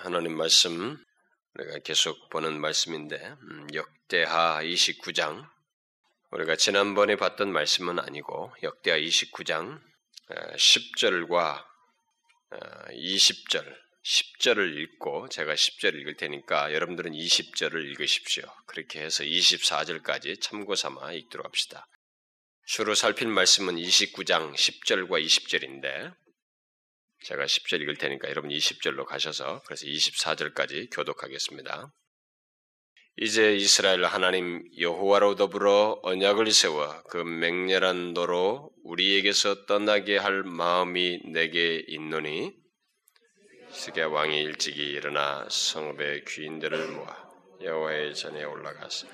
하나님 말씀 우리가 계속 보는 말씀인데 음, 역대하 29장 우리가 지난번에 봤던 말씀은 아니고 역대하 29장 10절과 20절 10절을 읽고 제가 10절을 읽을 테니까 여러분들은 20절을 읽으십시오. 그렇게 해서 24절까지 참고 삼아 읽도록 합시다. 주로 살필 말씀은 29장 10절과 20절인데 제가 10절 읽을 테니까 여러분 20절로 가셔서 그래서 24절까지 교독하겠습니다. 이제 이스라엘 하나님 여호와로 더불어 언약을 세워 그 맹렬한 도로 우리에게서 떠나게 할 마음이 내게 있노니 스게 왕이 일찍이 일어나 성읍의 귀인들을 모아 여호와의 전에 올라가서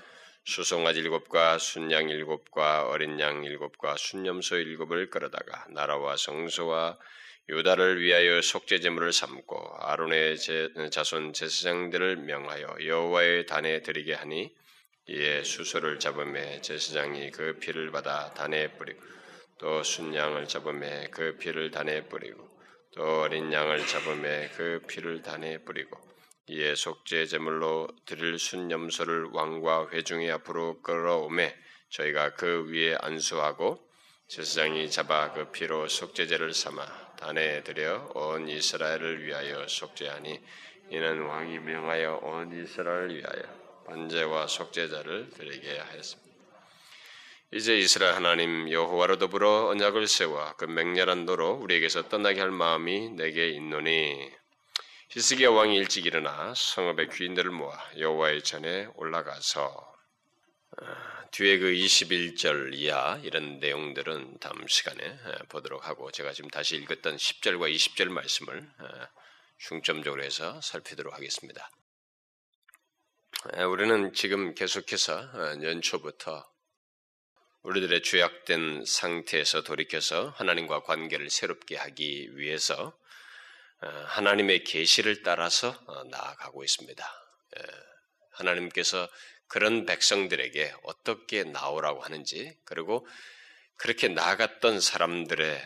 수송아지 일곱과 순양 일곱과 어린 양 일곱과 순염소 일곱을 끌어다가 나라와 성소와 유다를 위하여 속죄 제물을 삼고 아론의 제, 자손 제사장들을 명하여 여호와의 단에 드리게 하니 이에 수소를 잡음에 제사장이 그 피를 받아 단에 뿌리고 또 순양을 잡음에 그 피를 단에 뿌리고 또 어린 양을 잡음에 그 피를 단에 뿌리고 이에 속죄 제물로 드릴 순염소를 왕과 회중의 앞으로 끌어오매 저희가 그 위에 안수하고 제사장이 잡아 그 피로 속죄제를 삼아 단에 들여 온 이스라엘을 위하여 속죄하니 이는 왕이 명하여 온 이스라엘을 위하여 번제와 속죄자를 드리게 하였습니다. 이제 이스라엘 하나님 여호와로 더불어 언약을 세워 그 맹렬한 도로 우리에게서 떠나게 할 마음이 내게 있노니 히스기야 왕이 일찍 일어나 성읍의 귀인들을 모아 여호와의 전에 올라가서 뒤에 그 21절 이하 이런 내용들은 다음 시간에 보도록 하고 제가 지금 다시 읽었던 10절과 20절 말씀을 중점적으로 해서 살피도록 하겠습니다. 우리는 지금 계속해서 연초부터 우리들의 죄악된 상태에서 돌이켜서 하나님과 관계를 새롭게 하기 위해서 하나님의 계시를 따라서 어, 나아가고 있습니다. 하나님께서 그런 백성들에게 어떻게 나오라고 하는지 그리고 그렇게 나아갔던 사람들의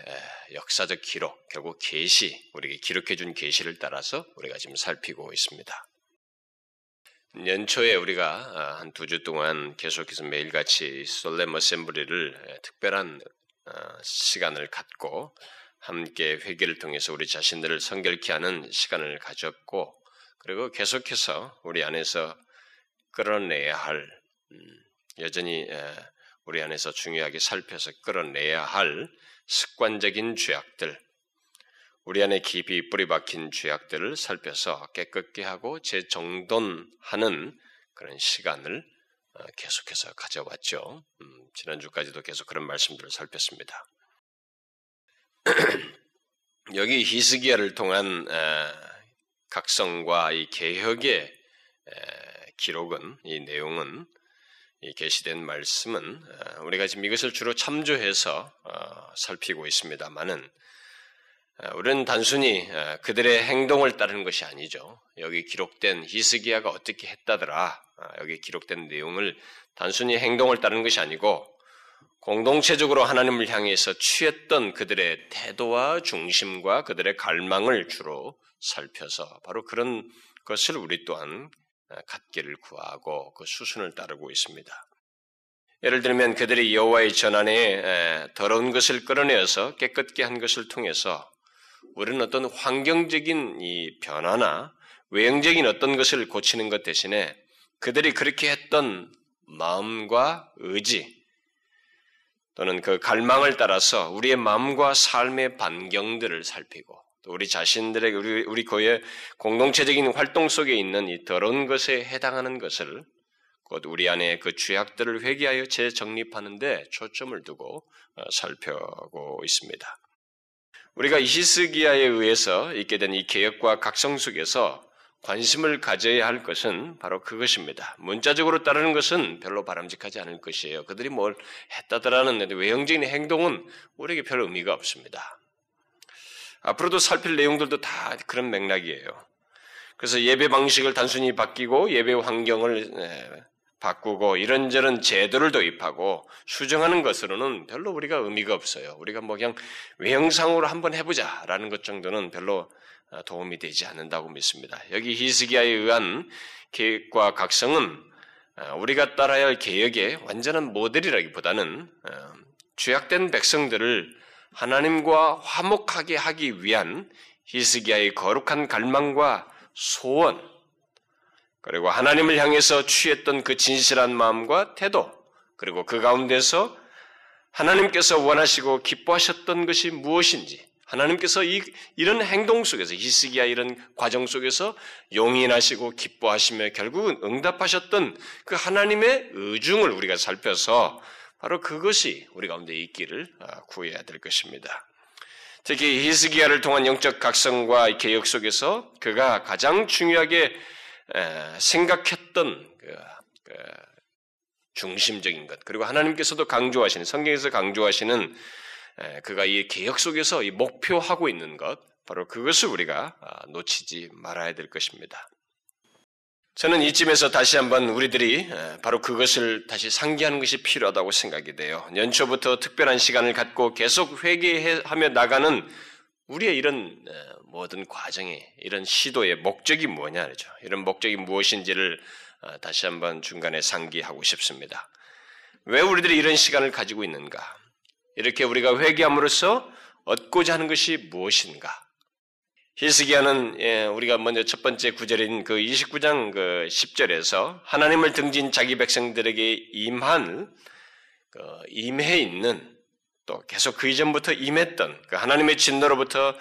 역사적 기록, 결국 계시, 우리에게 기록해 준 계시를 따라서 우리가 지금 살피고 있습니다. 연초에 우리가 아, 한두 주 동안 계속해서 매일같이 솔렘 어셈블리를 특별한 아, 시간을 갖고 함께 회개를 통해서 우리 자신들을 성결케 하는 시간을 가졌고 그리고 계속해서 우리 안에서 끌어내야 할 음, 여전히 우리 안에서 중요하게 살펴서 끌어내야 할 습관적인 죄악들, 우리 안에 깊이 뿌리 박힌 죄악들을 살펴서 깨끗게 하고 재정돈하는 그런 시간을 어, 계속해서 가져왔죠. 음, 지난주까지도 계속 그런 말씀들을 살폈습니다. 여기 히스기야를 통한 각성과 이 개혁의 기록은 이 내용은 이 게시된 말씀은 어, 우리가 지금 이것을 주로 참조해서 어, 살피고 있습니다만은 어, 우리는 단순히 그들의 행동을 따르는 것이 아니죠. 여기 기록된 히스기야가 어떻게 했다더라. 여기 기록된 내용을 단순히 행동을 따르는 것이 아니고 공동체적으로 하나님을 향해서 취했던 그들의 태도와 중심과 그들의 갈망을 주로 살펴서 바로 그런 것을 우리 또한 갖기를 구하고 그 수순을 따르고 있습니다. 예를 들면 그들이 여호와의 전안에 더러운 것을 끌어내어서 깨끗게 한 것을 통해서 우리는 어떤 환경적인 이 변화나 외형적인 어떤 것을 고치는 것 대신에 그들이 그렇게 했던 마음과 의지 또는 그 갈망을 따라서 우리의 마음과 삶의 반경들을 살피고 또 우리 자신들에게 우리 우리 고의 공동체적인 활동 속에 있는 이 더러운 것에 해당하는 것을 곧 우리 안에 그 죄악들을 회개하여 재정립하는데 초점을 두고 어, 살펴보고 있습니다. 우리가 이시스기야에 의해서 있게 된 이 개혁과 각성 속에서 관심을 가져야 할 것은 바로 그것입니다. 문자적으로 따르는 것은 별로 바람직하지 않을 것이에요. 그들이 뭘 했다더라는 외형적인 행동은 우리에게 별 의미가 없습니다. 앞으로도 살필 내용들도 다 그런 맥락이에요. 그래서 예배 방식을 단순히 바뀌고 예배 환경을 바꾸고 이런저런 제도를 도입하고 수정하는 것으로는 별로 우리가 의미가 없어요. 우리가 뭐 그냥 외형상으로 한번 해보자라는 것 정도는 별로 도움이 되지 않는다고 믿습니다. 여기 히스기야에 의한 계획과 각성은 우리가 따라야 할 개혁의 완전한 모델이라기보다는 죄악된 백성들을 하나님과 화목하게 하기 위한 히스기야의 거룩한 갈망과 소원, 그리고 하나님을 향해서 취했던 그 진실한 마음과 태도, 그리고 그 가운데서 하나님께서 원하시고 기뻐하셨던 것이 무엇인지, 하나님께서 이, 이런 행동 속에서, 히스기야 이런 과정 속에서 용인하시고 기뻐하시며 결국은 응답하셨던 그 하나님의 의중을 우리가 살펴서 바로 그것이 우리 가운데 있기를 아, 구해야 될 것입니다. 특히 히스기야를 통한 영적 각성과 개혁 속에서 그가 가장 중요하게 생각했던 그, 그 중심적인 것 그리고 하나님께서도 강조하시는 성경에서 강조하시는 그가 이 개혁 속에서 이 목표하고 있는 것 바로 그것을 우리가 아, 놓치지 말아야 될 것입니다. 저는 이쯤에서 다시 한번 우리들이 바로 그것을 다시 상기하는 것이 필요하다고 생각이 돼요. 연초부터 특별한 시간을 갖고 계속 회개하며 나가는 우리의 이런 모든 과정에 이런 시도의 목적이 뭐냐죠. 이런 목적이 무엇인지를 어, 다시 한번 중간에 상기하고 싶습니다. 왜 우리들이 이런 시간을 가지고 있는가? 이렇게 우리가 회개함으로써 얻고자 하는 것이 무엇인가? 히스기야는 예, 우리가 먼저 첫 번째 구절인 그 29장 그 10절에서 하나님을 등진 자기 백성들에게 임한 그 임해 있는 또 계속 그 이전부터 임했던 그 하나님의 진노로부터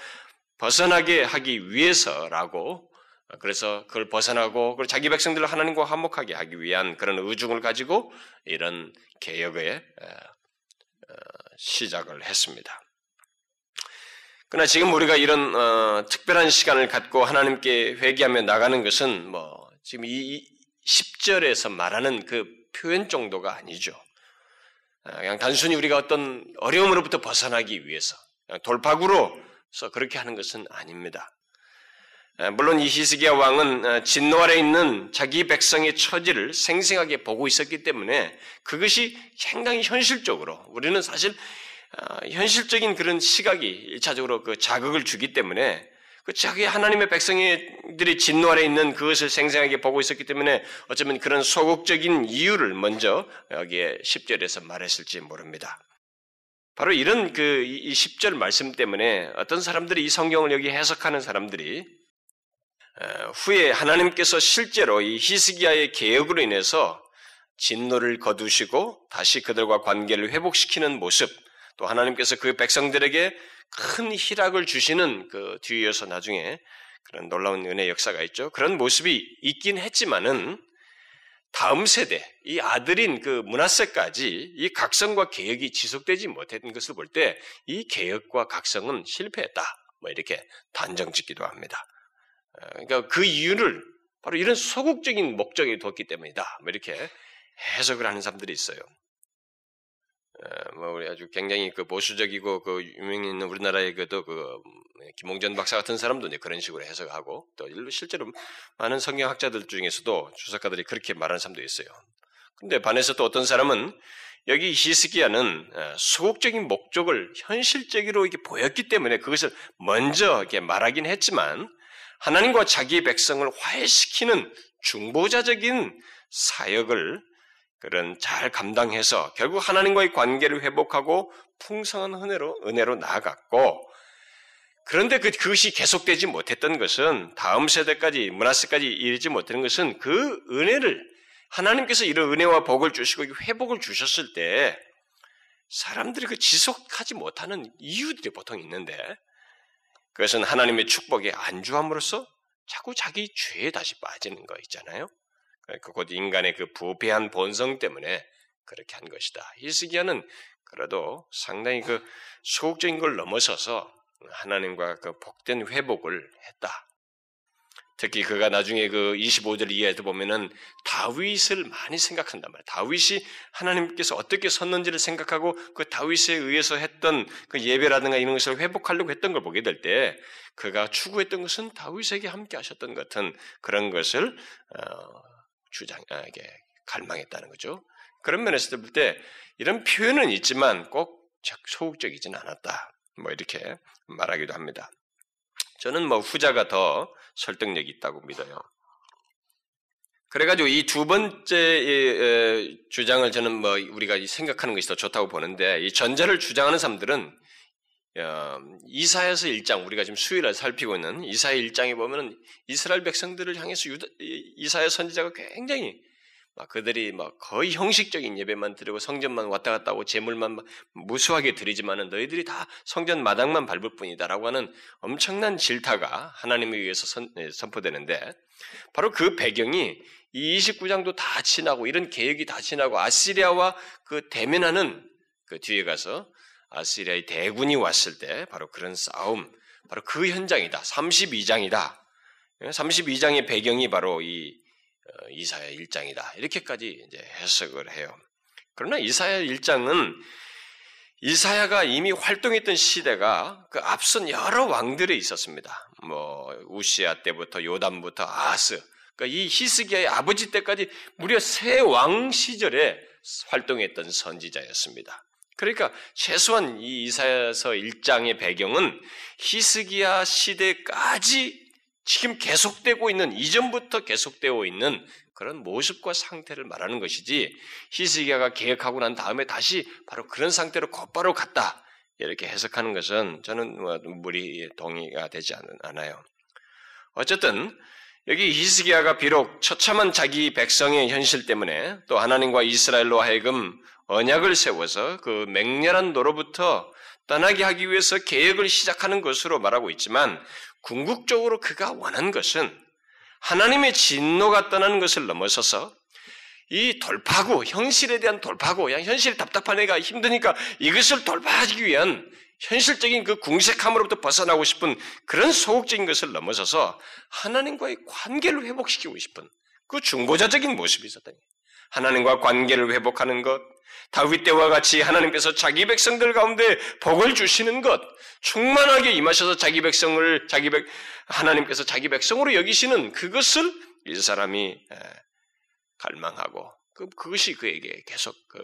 벗어나게 하기 위해서라고 그래서 그걸 벗어나고 그리고 자기 백성들을 하나님과 화목하게 하기 위한 그런 의중을 가지고 이런 개혁의 어, 시작을 했습니다. 그러나 지금 우리가 이런 어, 특별한 시간을 갖고 하나님께 회개하며 나가는 것은 뭐 지금 이 10절에서 말하는 그 표현 정도가 아니죠. 어, 그냥 단순히 우리가 어떤 어려움으로부터 벗어나기 위해서 돌파구로서 그렇게 하는 것은 아닙니다. 물론 이 히스기야 왕은 진노 아래 있는 자기 백성의 처지를 생생하게 보고 있었기 때문에 그것이 상당히 현실적으로 우리는 사실 어, 현실적인 그런 시각이 1차적으로 그 자극을 주기 때문에 그 자기 하나님의 백성들이 진노 아래 있는 그것을 생생하게 보고 있었기 때문에 어쩌면 그런 소극적인 이유를 먼저 여기에 10절에서 말했을지 모릅니다. 바로 이런 그 이 10절 말씀 때문에 어떤 사람들이 이 성경을 여기 해석하는 사람들이 어, 후에 하나님께서 실제로 이 히스기야의 개혁으로 인해서 진노를 거두시고 다시 그들과 관계를 회복시키는 모습, 또 하나님께서 그 백성들에게 큰 희락을 주시는 그 뒤이어서 나중에 그런 놀라운 은혜 역사가 있죠. 그런 모습이 있긴 했지만은 다음 세대, 이 아들인 그 문하세까지 이 각성과 개혁이 지속되지 못했던 것을 볼 때 이 개혁과 각성은 실패했다. 뭐 이렇게 단정 짓기도 합니다. 어, 그러니까 그 이유를 바로 이런 소극적인 목적에 뒀기 때문이다. 뭐 이렇게 해석을 하는 사람들이 있어요. 뭐 우리 아주 굉장히 그 보수적이고 그 유명 있는 우리나라의 그도 그 김홍전 박사 같은 사람도 이제 그런 식으로 해석하고 또 실제로 많은 성경학자들 중에서도 주석가들이 그렇게 말하는 사람도 있어요. 근데 반해서 또 어떤 사람은 여기 히스기야는 소극적인 목적을 현실적으로 이렇게 보였기 때문에 그것을 먼저 이렇게 말하긴 했지만 하나님과 자기 백성을 화해시키는 중보자적인 사역을 그런 잘 감당해서 결국 하나님과의 관계를 회복하고 풍성한 은혜로 은혜로 나아갔고 그런데 그, 그것이 계속되지 못했던 것은 다음 세대까지 문화세까지 이르지 못하는 것은 그 은혜를 하나님께서 이런 은혜와 복을 주시고 회복을 주셨을 때 사람들이 그 지속하지 못하는 이유들이 보통 있는데 그것은 하나님의 축복에 안주함으로써 자꾸 자기 죄에 다시 빠지는 거 있잖아요. 그곧 인간의 그 부패한 본성 때문에 그렇게 한 것이다. 히스기야는 그래도 상당히 그 소극적인 걸 넘어서서 하나님과 그 복된 회복을 했다. 특히 그가 나중에 그 25절 이하에도 보면은 다윗을 많이 생각한단 말이야. 다윗이 하나님께서 어떻게 섰는지를 생각하고 그 다윗에 의해서 했던 그 예배라든가 이런 것을 회복하려고 했던 걸 보게 될 때 그가 추구했던 것은 다윗에게 함께 하셨던 같은 그런 것을 어, 주장하게 갈망했다는 거죠. 그런 면에서 볼 때 이런 표현은 있지만 꼭 소극적이진 않았다. 뭐 이렇게 말하기도 합니다. 저는 뭐 후자가 더 설득력이 있다고 믿어요. 그래가지고 이 두 번째 주장을 저는 뭐 우리가 생각하는 것이 더 좋다고 보는데 이 전자를 주장하는 사람들은 어, 이사에서 1장 우리가 지금 수요일에 살피고 있는 이사의 1장에 보면은 이스라엘 백성들을 향해서 유다, 이사의 선지자가 굉장히 막 그들이 막 거의 형식적인 예배만 드리고 성전만 왔다 갔다 하고 제물만 무수하게 드리지만은 너희들이 다 성전 마당만 밟을 뿐이다라고 하는 엄청난 질타가 하나님에 의해서 선, 예, 선포되는데 바로 그 배경이 이 29장도 다 지나고 이런 계획이 다 지나고 아시리아와 그 대면하는 그 뒤에 가서 아시리아의 대군이 왔을 때 바로 그런 싸움, 바로 그 현장이다. 32장이다. 32장의 배경이 바로 이 어, 이사야 1장이다. 이렇게까지 이제 해석을 해요. 그러나 이사야 1장은 이사야가 이미 활동했던 시대가 그 앞선 여러 왕들이 있었습니다. 뭐 우시아 때부터 요담부터 아스, 그러니까 이 히스기야의 아버지 때까지 무려 세 왕 시절에 활동했던 선지자였습니다. 그러니까 최소한 이 이사야서 1장의 배경은 히스기야 시대까지 지금 계속되고 있는 이전부터 계속되어 있는 그런 모습과 상태를 말하는 것이지 히스기야가 계획하고 난 다음에 다시 바로 그런 상태로 곧바로 갔다 이렇게 해석하는 것은 저는 뭐 무리 동의가 되지 않아요. 어쨌든 여기 히스기야가 비록 처참한 자기 백성의 현실 때문에 또 하나님과 이스라엘로 하여금 언약을 세워서 그 맹렬한 노로부터 떠나게 하기 위해서 계획을 시작하는 것으로 말하고 있지만 궁극적으로 그가 원한 것은 하나님의 진노가 떠나는 것을 넘어서서 이 돌파구, 현실에 대한 돌파구, 현실이 답답한 애가 힘드니까 이것을 돌파하기 위한 현실적인 그 궁색함으로부터 벗어나고 싶은 그런 소극적인 것을 넘어서서 하나님과의 관계를 회복시키고 싶은 그 중보자적인 모습이 있었다. 하나님과 관계를 회복하는 것, 다윗 때와 같이 하나님께서 자기 백성들 가운데 복을 주시는 것, 충만하게 임하셔서 자기 백성을 자기 백 하나님께서 자기 백성으로 여기시는 그것을 이 사람이 갈망하고 그 그것이 그에게 계속 그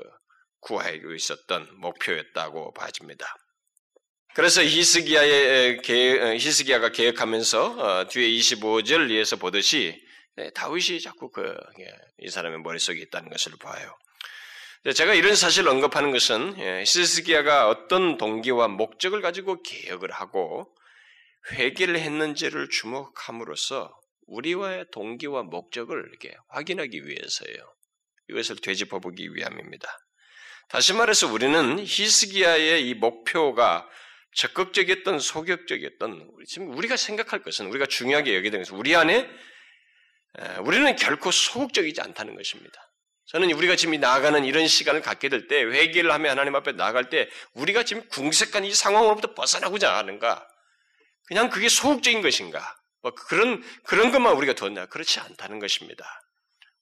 구하고 있었던 목표였다고 봐집니다. 그래서 히스기야의 어, 히스기야가 계획하면서 어, 뒤에 25절 위에서 보듯이 네, 다윗이 자꾸 그이 예, 사람의 머릿속에 있다는 것을 봐요. 제가 이런 사실을 언급하는 것은 예, 히스기야가 어떤 동기와 목적을 가지고 개혁을 하고 회개를 했는지를 주목함으로써 우리와의 동기와 목적을 이렇게 확인하기 위해서예요. 이것을 되짚어보기 위함입니다. 다시 말해서 우리는 히스기야의 이 목표가 적극적이었던 소극적이었던 지금 우리가 생각할 것은 우리가 중요하게 여기는 것은 우리 안에 우리는 결코 소극적이지 않다는 것입니다. 저는 우리가 지금 나아가는 이런 시간을 갖게 될 때 회개를 하며 하나님 앞에 나아갈 때 우리가 지금 궁색한 이 상황으로부터 벗어나고자 하는가? 그냥 그게 소극적인 것인가? 뭐 그런 그런 것만 우리가 뒀냐? 그렇지 않다는 것입니다.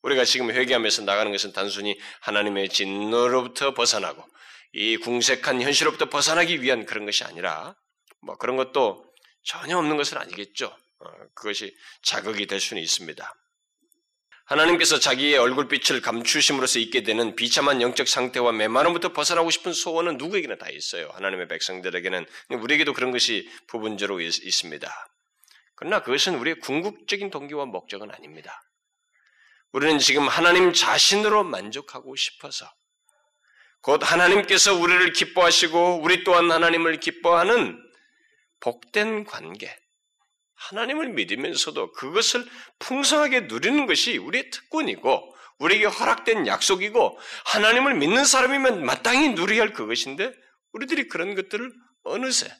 우리가 지금 회개하면서 나가는 것은 단순히 하나님의 진노로부터 벗어나고 이 궁색한 현실로부터 벗어나기 위한 그런 것이 아니라 뭐 그런 것도 전혀 없는 것은 아니겠죠. 어, 그것이 자극이 될 수는 있습니다. 하나님께서 자기의 얼굴빛을 감추심으로써 있게 되는 비참한 영적 상태와 메마름부터 벗어나고 싶은 소원은 누구에게나 다 있어요. 하나님의 백성들에게는 우리에게도 그런 것이 부분적으로 있습니다. 그러나 그것은 우리의 궁극적인 동기와 목적은 아닙니다. 우리는 지금 하나님 자신으로 만족하고 싶어서 곧 하나님께서 우리를 기뻐하시고 우리 또한 하나님을 기뻐하는 복된 관계, 하나님을 믿으면서도 그것을 풍성하게 누리는 것이 우리의 특권이고 우리에게 허락된 약속이고 하나님을 믿는 사람이면 마땅히 누려야 할 그것인데 우리들이 그런 것들을 어느새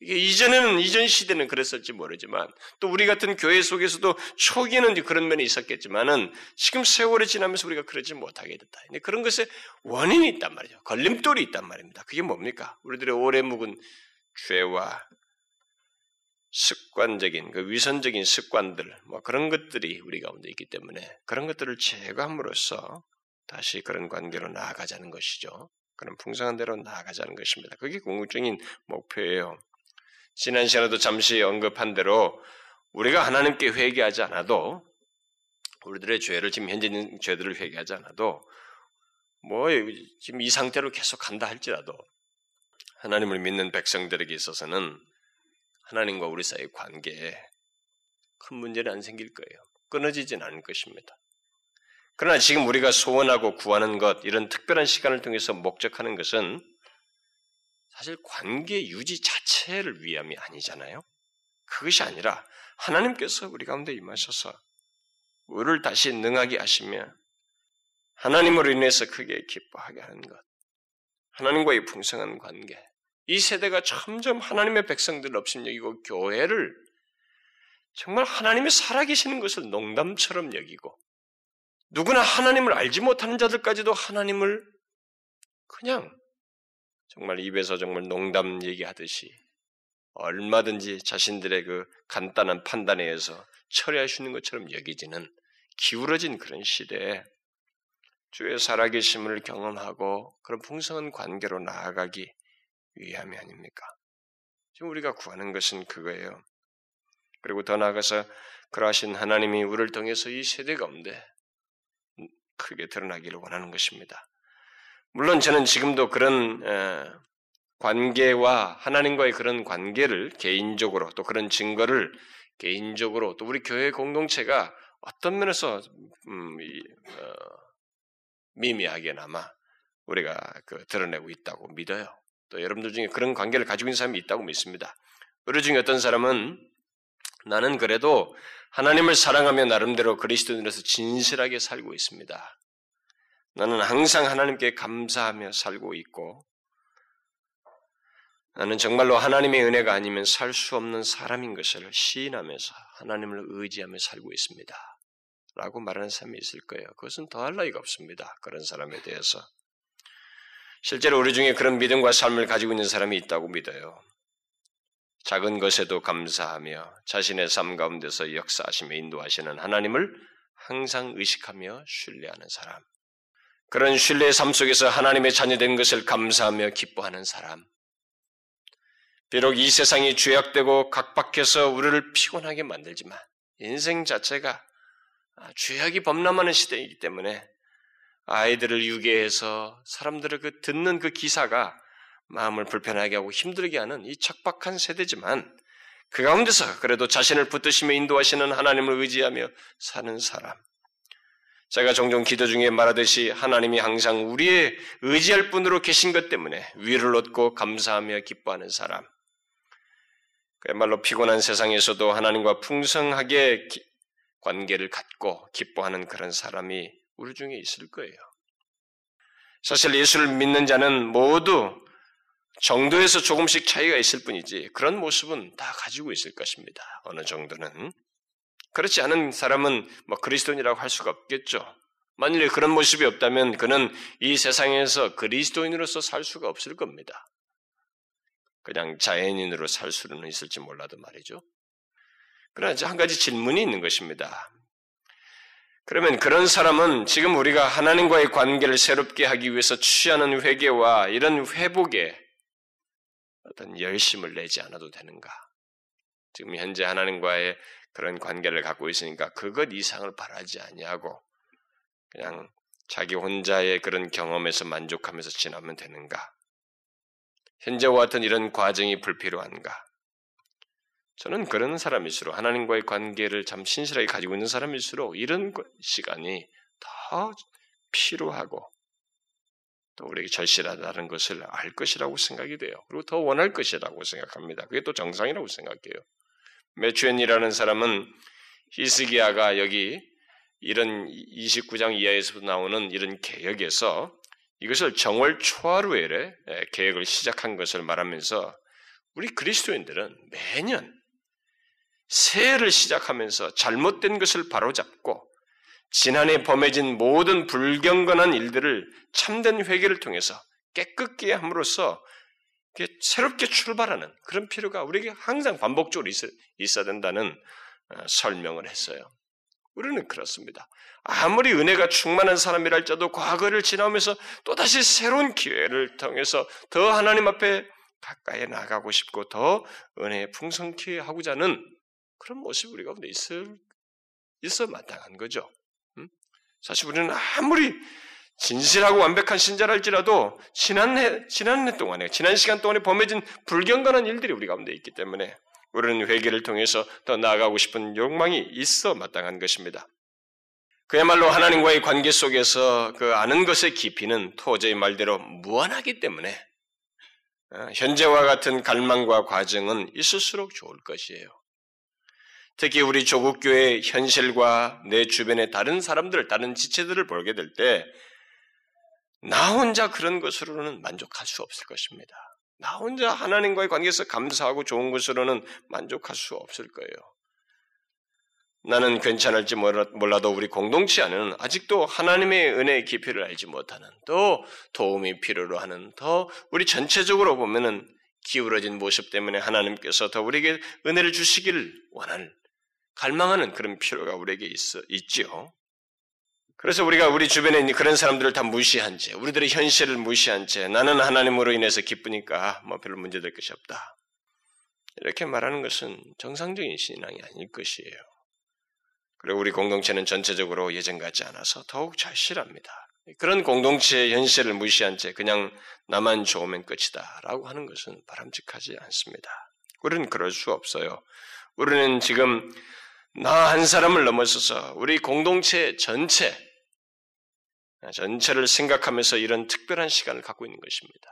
이게 이전에는 이전 시대는 그랬을지 모르지만 또 우리 같은 교회 속에서도 초기에는 그런 면이 있었겠지만은 지금 세월이 지나면서 우리가 그러지 못하게 됐다. 근데 그런 것에 원인이 있단 말이죠. 걸림돌이 있단 말입니다. 그게 뭡니까? 우리들의 오래 묵은 죄와 습관적인 그 위선적인 습관들 뭐 그런 것들이 우리 가운데 있기 때문에 그런 것들을 제거함으로써 다시 그런 관계로 나아가자는 것이죠. 그런 풍성한 대로 나아가자는 것입니다. 그게 궁극적인 목표예요. 지난 시간에도 잠시 언급한 대로 우리가 하나님께 회개하지 않아도 우리들의 죄를 지금 현재 있는 죄들을 회개하지 않아도 뭐 지금 이 상태로 계속 간다 할지라도 하나님을 믿는 백성들에게 있어서는 하나님과 우리 사이의 관계에 큰 문제는 안 생길 거예요. 끊어지진 않을 것입니다. 그러나 지금 우리가 소원하고 구하는 것, 이런 특별한 시간을 통해서 목적하는 것은 사실 관계 유지 자체를 위함이 아니잖아요. 그것이 아니라 하나님께서 우리 가운데 임하셔서 우리를 다시 능하게 하시며 하나님으로 인해서 크게 기뻐하게 하는 것. 하나님과의 풍성한 관계. 이 세대가 점점 하나님의 백성들 없음 여기고 교회를 정말 하나님이 살아계시는 것을 농담처럼 여기고 누구나 하나님을 알지 못하는 자들까지도 하나님을 그냥 정말 입에서 정말 농담 얘기하듯이 얼마든지 자신들의 그 간단한 판단에 의해서 있는 것처럼 여기지는 기울어진 그런 시대에 주의 살아계심을 경험하고 그런 풍성한 관계로 나아가기 위함이 아닙니까? 지금 우리가 구하는 것은 그거예요. 그리고 더 나아가서 그러하신 하나님이 우리를 통해서 이 세대 가운데 크게 드러나기를 원하는 것입니다. 물론 저는 지금도 그런 관계와 하나님과의 그런 관계를 개인적으로 또 그런 증거를 개인적으로 또 우리 교회 공동체가 어떤 면에서 음, 어, 미미하게나마 우리가 그 드러내고 있다고 믿어요. 또 여러분들 중에 그런 관계를 가지고 있는 사람이 있다고 믿습니다. 우리 중에 어떤 사람은 나는 그래도 하나님을 사랑하며 나름대로 그리스도인으로서 진실하게 살고 있습니다. 나는 항상 하나님께 감사하며 살고 있고 나는 정말로 하나님의 은혜가 아니면 살 수 없는 사람인 것을 시인하면서 하나님을 의지하며 살고 있습니다. 라고 말하는 사람이 있을 거예요. 그것은 더할 나위가 없습니다. 그런 사람에 대해서. 실제로 우리 중에 그런 믿음과 삶을 가지고 있는 사람이 있다고 믿어요. 작은 것에도 감사하며 자신의 삶 가운데서 역사하시며 인도하시는 하나님을 항상 의식하며 신뢰하는 사람. 그런 신뢰의 삶 속에서 하나님의 자녀된 것을 감사하며 기뻐하는 사람. 비록 이 세상이 죄악되고 각박해서 우리를 피곤하게 만들지만 인생 자체가 죄악이 범람하는 시대이기 때문에 아이들을 유괴해서 사람들을 그 듣는 그 기사가 마음을 불편하게 하고 힘들게 하는 이 척박한 세대지만 그 가운데서 그래도 자신을 붙드시며 인도하시는 하나님을 의지하며 사는 사람. 제가 종종 기도 중에 말하듯이 하나님이 항상 우리의 의지할 분으로 계신 것 때문에 위를 얻고 감사하며 기뻐하는 사람. 그야말로 피곤한 세상에서도 하나님과 풍성하게 기, 관계를 갖고 기뻐하는 그런 사람이 우리 중에 있을 거예요. 사실 예수를 믿는 자는 모두 정도에서 조금씩 차이가 있을 뿐이지 그런 모습은 다 가지고 있을 것입니다. 어느 정도는. 그렇지 않은 사람은 뭐 그리스도인이라고 할 수가 없겠죠. 만일에 그런 모습이 없다면 그는 이 세상에서 그리스도인으로서 살 수가 없을 겁니다. 그냥 자연인으로 살 수는 있을지 몰라도 말이죠. 그러나 한 가지 질문이 있는 것입니다. 그러면 그런 사람은 지금 우리가 하나님과의 관계를 새롭게 하기 위해서 취하는 회개와 이런 회복에 어떤 열심을 내지 않아도 되는가? 지금 현재 하나님과의 그런 관계를 갖고 있으니까 그것 이상을 바라지 아니하고 그냥 자기 혼자의 그런 경험에서 만족하면서 지나면 되는가? 현재와 같은 이런 과정이 불필요한가? 저는 그런 사람일수록 하나님과의 관계를 참 신실하게 가지고 있는 사람일수록 이런 시간이 더 필요하고 또 우리에게 절실하다는 것을 알 것이라고 생각이 돼요. 그리고 더 원할 것이라고 생각합니다. 그게 또 정상이라고 생각해요. 메추엔이라는 사람은 히스기야가 여기 이런 29장 이하에서 나오는 이런 개혁에서 이것을 정월 초하루에 계획을 시작한 것을 말하면서 우리 그리스도인들은 매년 새해를 시작하면서 잘못된 것을 바로잡고 지난해 범해진 모든 불경건한 일들을 참된 회개를 통해서 깨끗게 함으로써 새롭게 출발하는 그런 필요가 우리에게 항상 반복적으로 있, 어야 된다는 어, 설명을 했어요. 우리는 그렇습니다. 아무리 은혜가 충만한 사람이랄지라도 과거를 지나면서 또다시 새로운 기회를 통해서 더 하나님 앞에 가까이 나가고 싶고 더 은혜에 풍성케 하고자 하는 그런 모습이 우리 가운데 있을, 있어 마땅한 거죠. 음? 사실 우리는 아무리 진실하고 완벽한 신자랄지라도 지난 해, 지난 해 동안에, 지난 시간 동안에 범해진 불경건한 일들이 우리 가운데 있기 때문에 우리는 회개를 통해서 더 나아가고 싶은 욕망이 있어 마땅한 것입니다. 그야말로 하나님과의 관계 속에서 그 아는 것의 깊이는 토저의 말대로 무한하기 때문에 어, 현재와 같은 갈망과 과정은 있을수록 좋을 것이에요. 특히 우리 조국 교회의 현실과 내 주변의 다른 사람들, 다른 지체들을 보게 될 때 나 혼자 그런 것으로는 만족할 수 없을 것입니다. 나 혼자 하나님과의 관계에서 감사하고 좋은 것으로는 만족할 수 없을 거예요. 나는 괜찮을지 몰라도 우리 공동체 안에는 아직도 하나님의 은혜의 깊이를 알지 못하는 또 도움이 필요로 하는 더 우리 전체적으로 보면은 기울어진 모습 때문에 하나님께서 더 우리에게 은혜를 주시기를 원하는 갈망하는 그런 필요가 우리에게 있어 있지요. 그래서 우리가 우리 주변에 있는 그런 사람들을 다 무시한 채, 우리들의 현실을 무시한 채, 나는 하나님으로 인해서 기쁘니까 뭐 별로 문제될 것이 없다. 이렇게 말하는 것은 정상적인 신앙이 아닐 것이에요. 그리고 우리 공동체는 전체적으로 예전 같지 않아서 더욱 절실합니다. 그런 공동체의 현실을 무시한 채 그냥 나만 좋으면 끝이다 라고 하는 것은 바람직하지 않습니다. 우리는 그럴 수 없어요. 우리는 지금 나 한 사람을 넘어서서 우리 공동체 전체, 전체를 생각하면서 이런 특별한 시간을 갖고 있는 것입니다.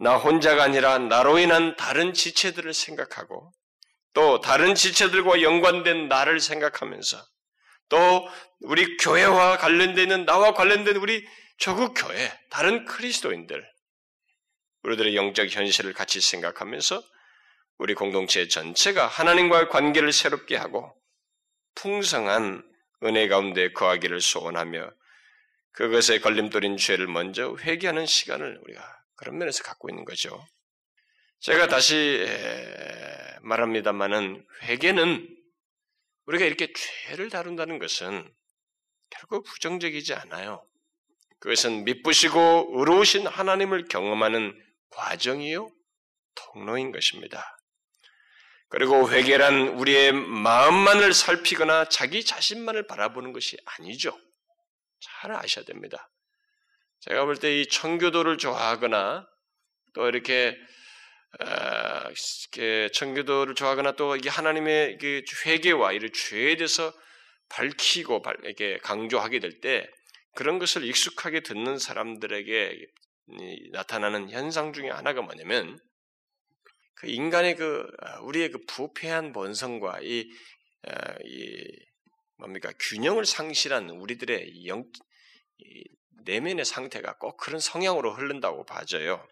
나 혼자가 아니라 나로 인한 다른 지체들을 생각하고 또 다른 지체들과 연관된 나를 생각하면서 또 우리 교회와 관련되는 나와 관련된 우리 조국 교회, 다른 그리스도인들, 우리들의 영적 현실을 같이 생각하면서 우리 공동체 전체가 하나님과의 관계를 새롭게 하고 풍성한 은혜 가운데 거하기를 소원하며 그것에 걸림돌인 죄를 먼저 회개하는 시간을 우리가 그런 면에서 갖고 있는 거죠. 제가 다시 말합니다만은 회개는 우리가 이렇게 죄를 다룬다는 것은 결국 부정적이지 않아요. 그것은 미쁘시고 의로우신 하나님을 경험하는 과정이요 통로인 것입니다. 그리고 회개란 우리의 마음만을 살피거나 자기 자신만을 바라보는 것이 아니죠. 잘 아셔야 됩니다. 제가 볼 때 이 청교도를 좋아하거나 또 이렇게 청교도를 좋아하거나 또 이게 하나님의 회개와 이런 죄에 대해서 밝히고 이렇게 강조하게 될 때 그런 것을 익숙하게 듣는 사람들에게 나타나는 현상 중에 하나가 뭐냐면 그 인간의 그 아, 우리의 그 부패한 본성과 이, 이 뭡니까 균형을 상실한 우리들의 영 내면의 상태가 꼭 그런 성향으로 흐른다고 봐져요.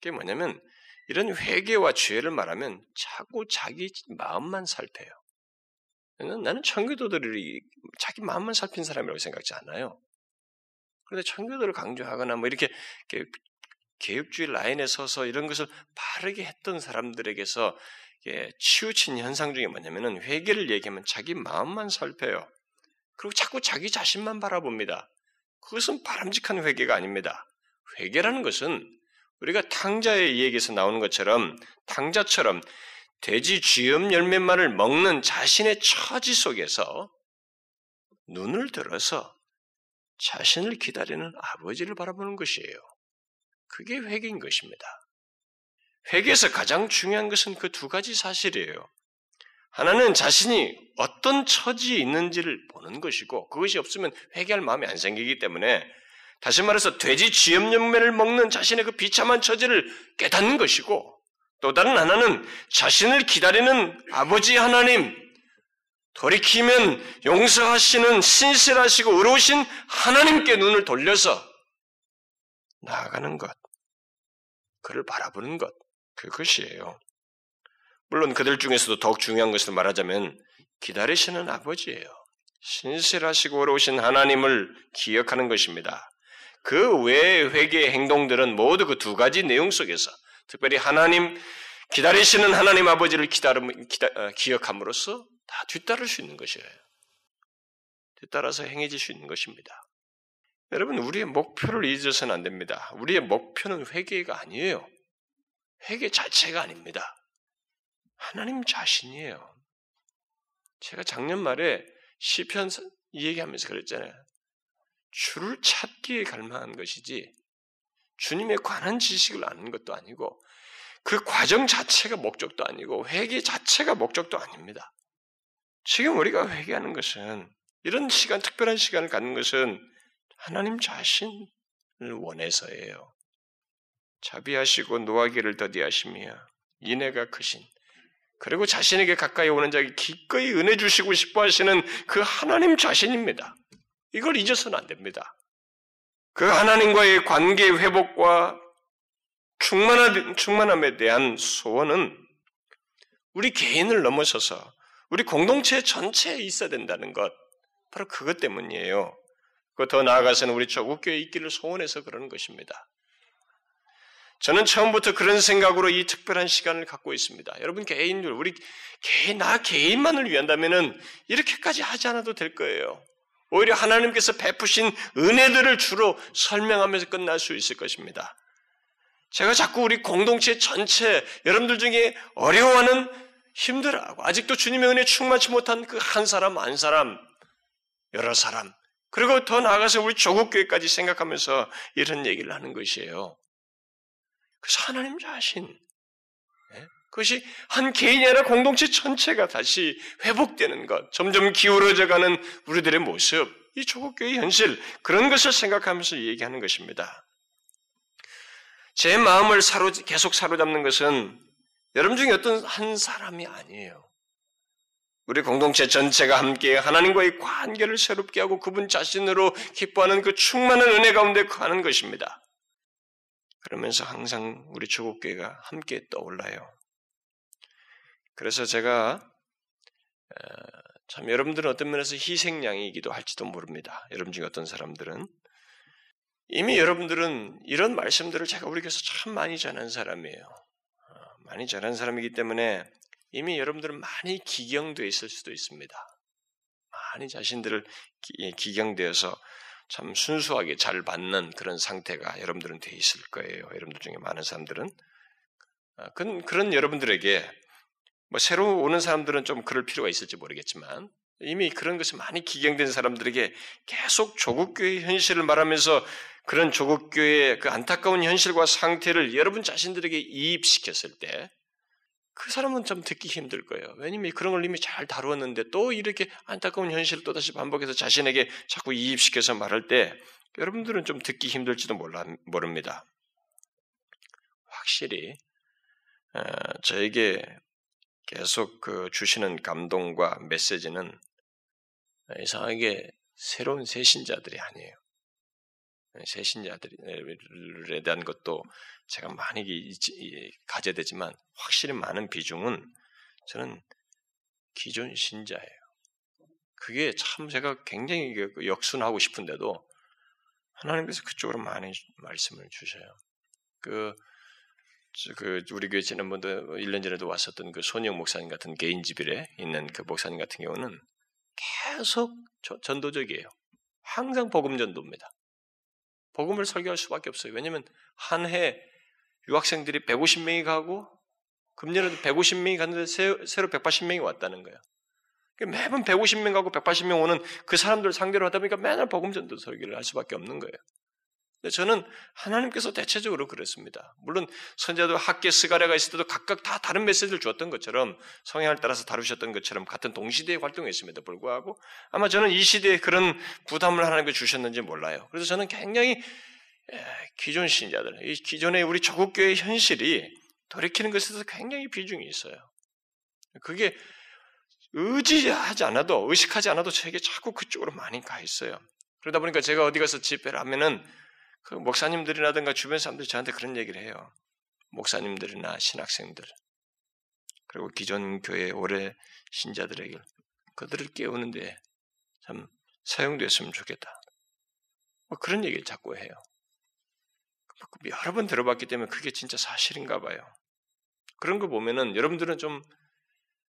그게 뭐냐면 이런 회개와 죄를 말하면 자꾸 자기 마음만 살펴요. 나는 청교도들이 자기 마음만 살핀 사람이라고 생각지 않아요. 그런데 청교도를 강조하거나 뭐 이렇게, 이렇게 개혁주의 라인에 서서 이런 것을 바르게 했던 사람들에게서 치우친 현상 중에 뭐냐면은 회개를 얘기하면 자기 마음만 살펴요. 그리고 자꾸 자기 자신만 바라봅니다. 그것은 바람직한 회개가 아닙니다. 회개라는 것은 우리가 탕자의 이야기에서 나오는 것처럼 탕자처럼 돼지 쥐염 열매만을 먹는 자신의 처지 속에서 눈을 들어서 자신을 기다리는 아버지를 바라보는 것이에요. 그게 회개인 것입니다. 회개에서 가장 중요한 것은 그 두 가지 사실이에요. 하나는 자신이 어떤 처지에 있는지를 보는 것이고 그것이 없으면 회개할 마음이 안 생기기 때문에 다시 말해서 돼지 쥐염염매를 먹는 자신의 그 비참한 처지를 깨닫는 것이고 또 다른 하나는 자신을 기다리는 아버지 하나님, 돌이키면 용서하시는 신실하시고 의로우신 하나님께 눈을 돌려서 나아가는 것, 그를 바라보는 것, 그것이에요. 물론 그들 중에서도 더욱 중요한 것을 말하자면 기다리시는 아버지예요. 신실하시고 의로우신 하나님을 기억하는 것입니다. 그 외의 회개의 행동들은 모두 그 두 가지 내용 속에서 특별히 하나님 기다리시는 하나님 아버지를 기다림, 기다, 어, 기억함으로써 다 뒤따를 수 있는 것이에요. 뒤따라서 행해질 수 있는 것입니다. 여러분 우리의 목표를 잊어서는 안 됩니다. 우리의 목표는 회개가 아니에요. 회개 자체가 아닙니다. 하나님 자신이에요. 제가 작년 말에 시편 얘기하면서 그랬잖아요. 주를 찾기에 갈망한 것이지 주님에 관한 지식을 아는 것도 아니고 그 과정 자체가 목적도 아니고 회개 자체가 목적도 아닙니다. 지금 우리가 회개하는 것은 이런 시간, 특별한 시간을 갖는 것은 하나님 자신을 원해서예요. 자비하시고 노하기를 더디하시며 인애가 크신 그리고 자신에게 가까이 오는 자에게 기꺼이 은혜 주시고 싶어 하시는 그 하나님 자신입니다. 이걸 잊어서는 안 됩니다. 그 하나님과의 관계 회복과 충만함에 대한 소원은 우리 개인을 넘어서서 우리 공동체 전체에 있어야 된다는 것, 바로 그것 때문이에요. 그더 나아가서는 우리 조국교회 있기를 소원해서 그러는 것입니다. 저는 처음부터 그런 생각으로 이 특별한 시간을 갖고 있습니다. 여러분 개인들, 우리 개인, 나 개인만을 위한다면은 이렇게까지 하지 않아도 될 거예요. 오히려 하나님께서 베푸신 은혜들을 주로 설명하면서 끝날 수 있을 것입니다. 제가 자꾸 우리 공동체 전체 여러분들 중에 어려워하는 힘들어하고 아직도 주님의 은혜 충만치 못한 그 한 사람 한 사람 여러 사람 그리고 더 나아가서 우리 조국교회까지 생각하면서 이런 얘기를 하는 것이에요. 그래서 하나님 자신 예? 그것이 한 개인이 아니라 공동체 전체가 다시 회복되는 것, 점점 기울어져가는 우리들의 모습, 이 조국교의 현실 그런 것을 생각하면서 얘기하는 것입니다. 제 마음을 사로 계속 사로잡는 것은 여러분 중에 어떤 한 사람이 아니에요. 우리 공동체 전체가 함께 하나님과의 관계를 새롭게 하고 그분 자신으로 기뻐하는 그 충만한 은혜 가운데 가는 것입니다. 그러면서 항상 우리 조국교회가 함께 떠올라요. 그래서 제가 참 여러분들은 어떤 면에서 희생양이기도 할지도 모릅니다. 여러분 중에 어떤 사람들은 이미 여러분들은 이런 말씀들을 제가 우리 교회에서 참 많이 전한 사람이에요. 어, 많이 전한 사람이기 때문에 이미 여러분들은 많이 기경되어 있을 수도 있습니다. 많이 자신들을 기경되어서 참 순수하게 잘 받는 그런 상태가 여러분들은 돼 있을 거예요. 여러분들 중에 많은 사람들은 아, 그런 여러분들에게 뭐 새로 오는 사람들은 좀 그럴 필요가 있을지 모르겠지만 이미 그런 것이 많이 기경된 사람들에게 계속 조국교의 현실을 말하면서 그런 조국교의 그 안타까운 현실과 상태를 여러분 자신들에게 이입시켰을 때 그 사람은 좀 듣기 힘들 거예요. 왜냐면 그런 걸 이미 잘 다루었는데 또 이렇게 안타까운 현실을 또다시 반복해서 자신에게 자꾸 이입시켜서 말할 때 여러분들은 좀 듣기 힘들지도 몰라, 모릅니다. 확실히 어, 저에게 계속 그 주시는 감동과 메시지는 이상하게 새로운 새신자들이 아니에요. 새신자들에 대한 것도 제가 많이 가져되지만 확실히 많은 비중은 저는 기존 신자예요. 그게 참 제가 굉장히 그 역순하고 싶은데도 하나님께서 그쪽으로 많이 말씀을 주셔요. 그, 그 우리 교회 지난번도 1년 전에도 왔었던 그 손영 목사님 같은 개인 집일에 있는 그 목사님 같은 경우는 계속 전도적이에요. 항상 복음 전도입니다. 복음을 설교할 수밖에 없어요. 왜냐하면 한 해 유학생들이 150명이 가고 금년에도 150명이 갔는데 새로 180명이 왔다는 거예요. 그러니까 매번 150명 가고 180명 오는 그 사람들 상대로 하다 보니까 맨날 복음 전도 설교를 할 수밖에 없는 거예요. 저는 하나님께서 대체적으로 그랬습니다. 물론 선자도 학계 스가랴가 있을 때도 각각 다 다른 메시지를 주었던 것처럼 성향을 따라서 다루셨던 것처럼 같은 동시대에 활동했음에도 불구하고 아마 저는 이 시대에 그런 부담을 하나님께 주셨는지 몰라요. 그래서 저는 굉장히 기존 신자들, 이 기존의 우리 조국교의 현실이 돌이키는 것에서 굉장히 비중이 있어요. 그게 의지하지 않아도 의식하지 않아도 저에게 자꾸 그쪽으로 많이 가 있어요. 그러다 보니까 제가 어디 가서 집회를 하면은 그 목사님들이라든가 주변 사람들이 저한테 그런 얘기를 해요. 목사님들이나 신학생들 그리고 기존 교회 오래 신자들에게 그들을 깨우는데 참 사용됐으면 좋겠다. 뭐 그런 얘기를 자꾸 해요. 여러 번 들어봤기 때문에 그게 진짜 사실인가 봐요. 그런 거 보면은 여러분들은 좀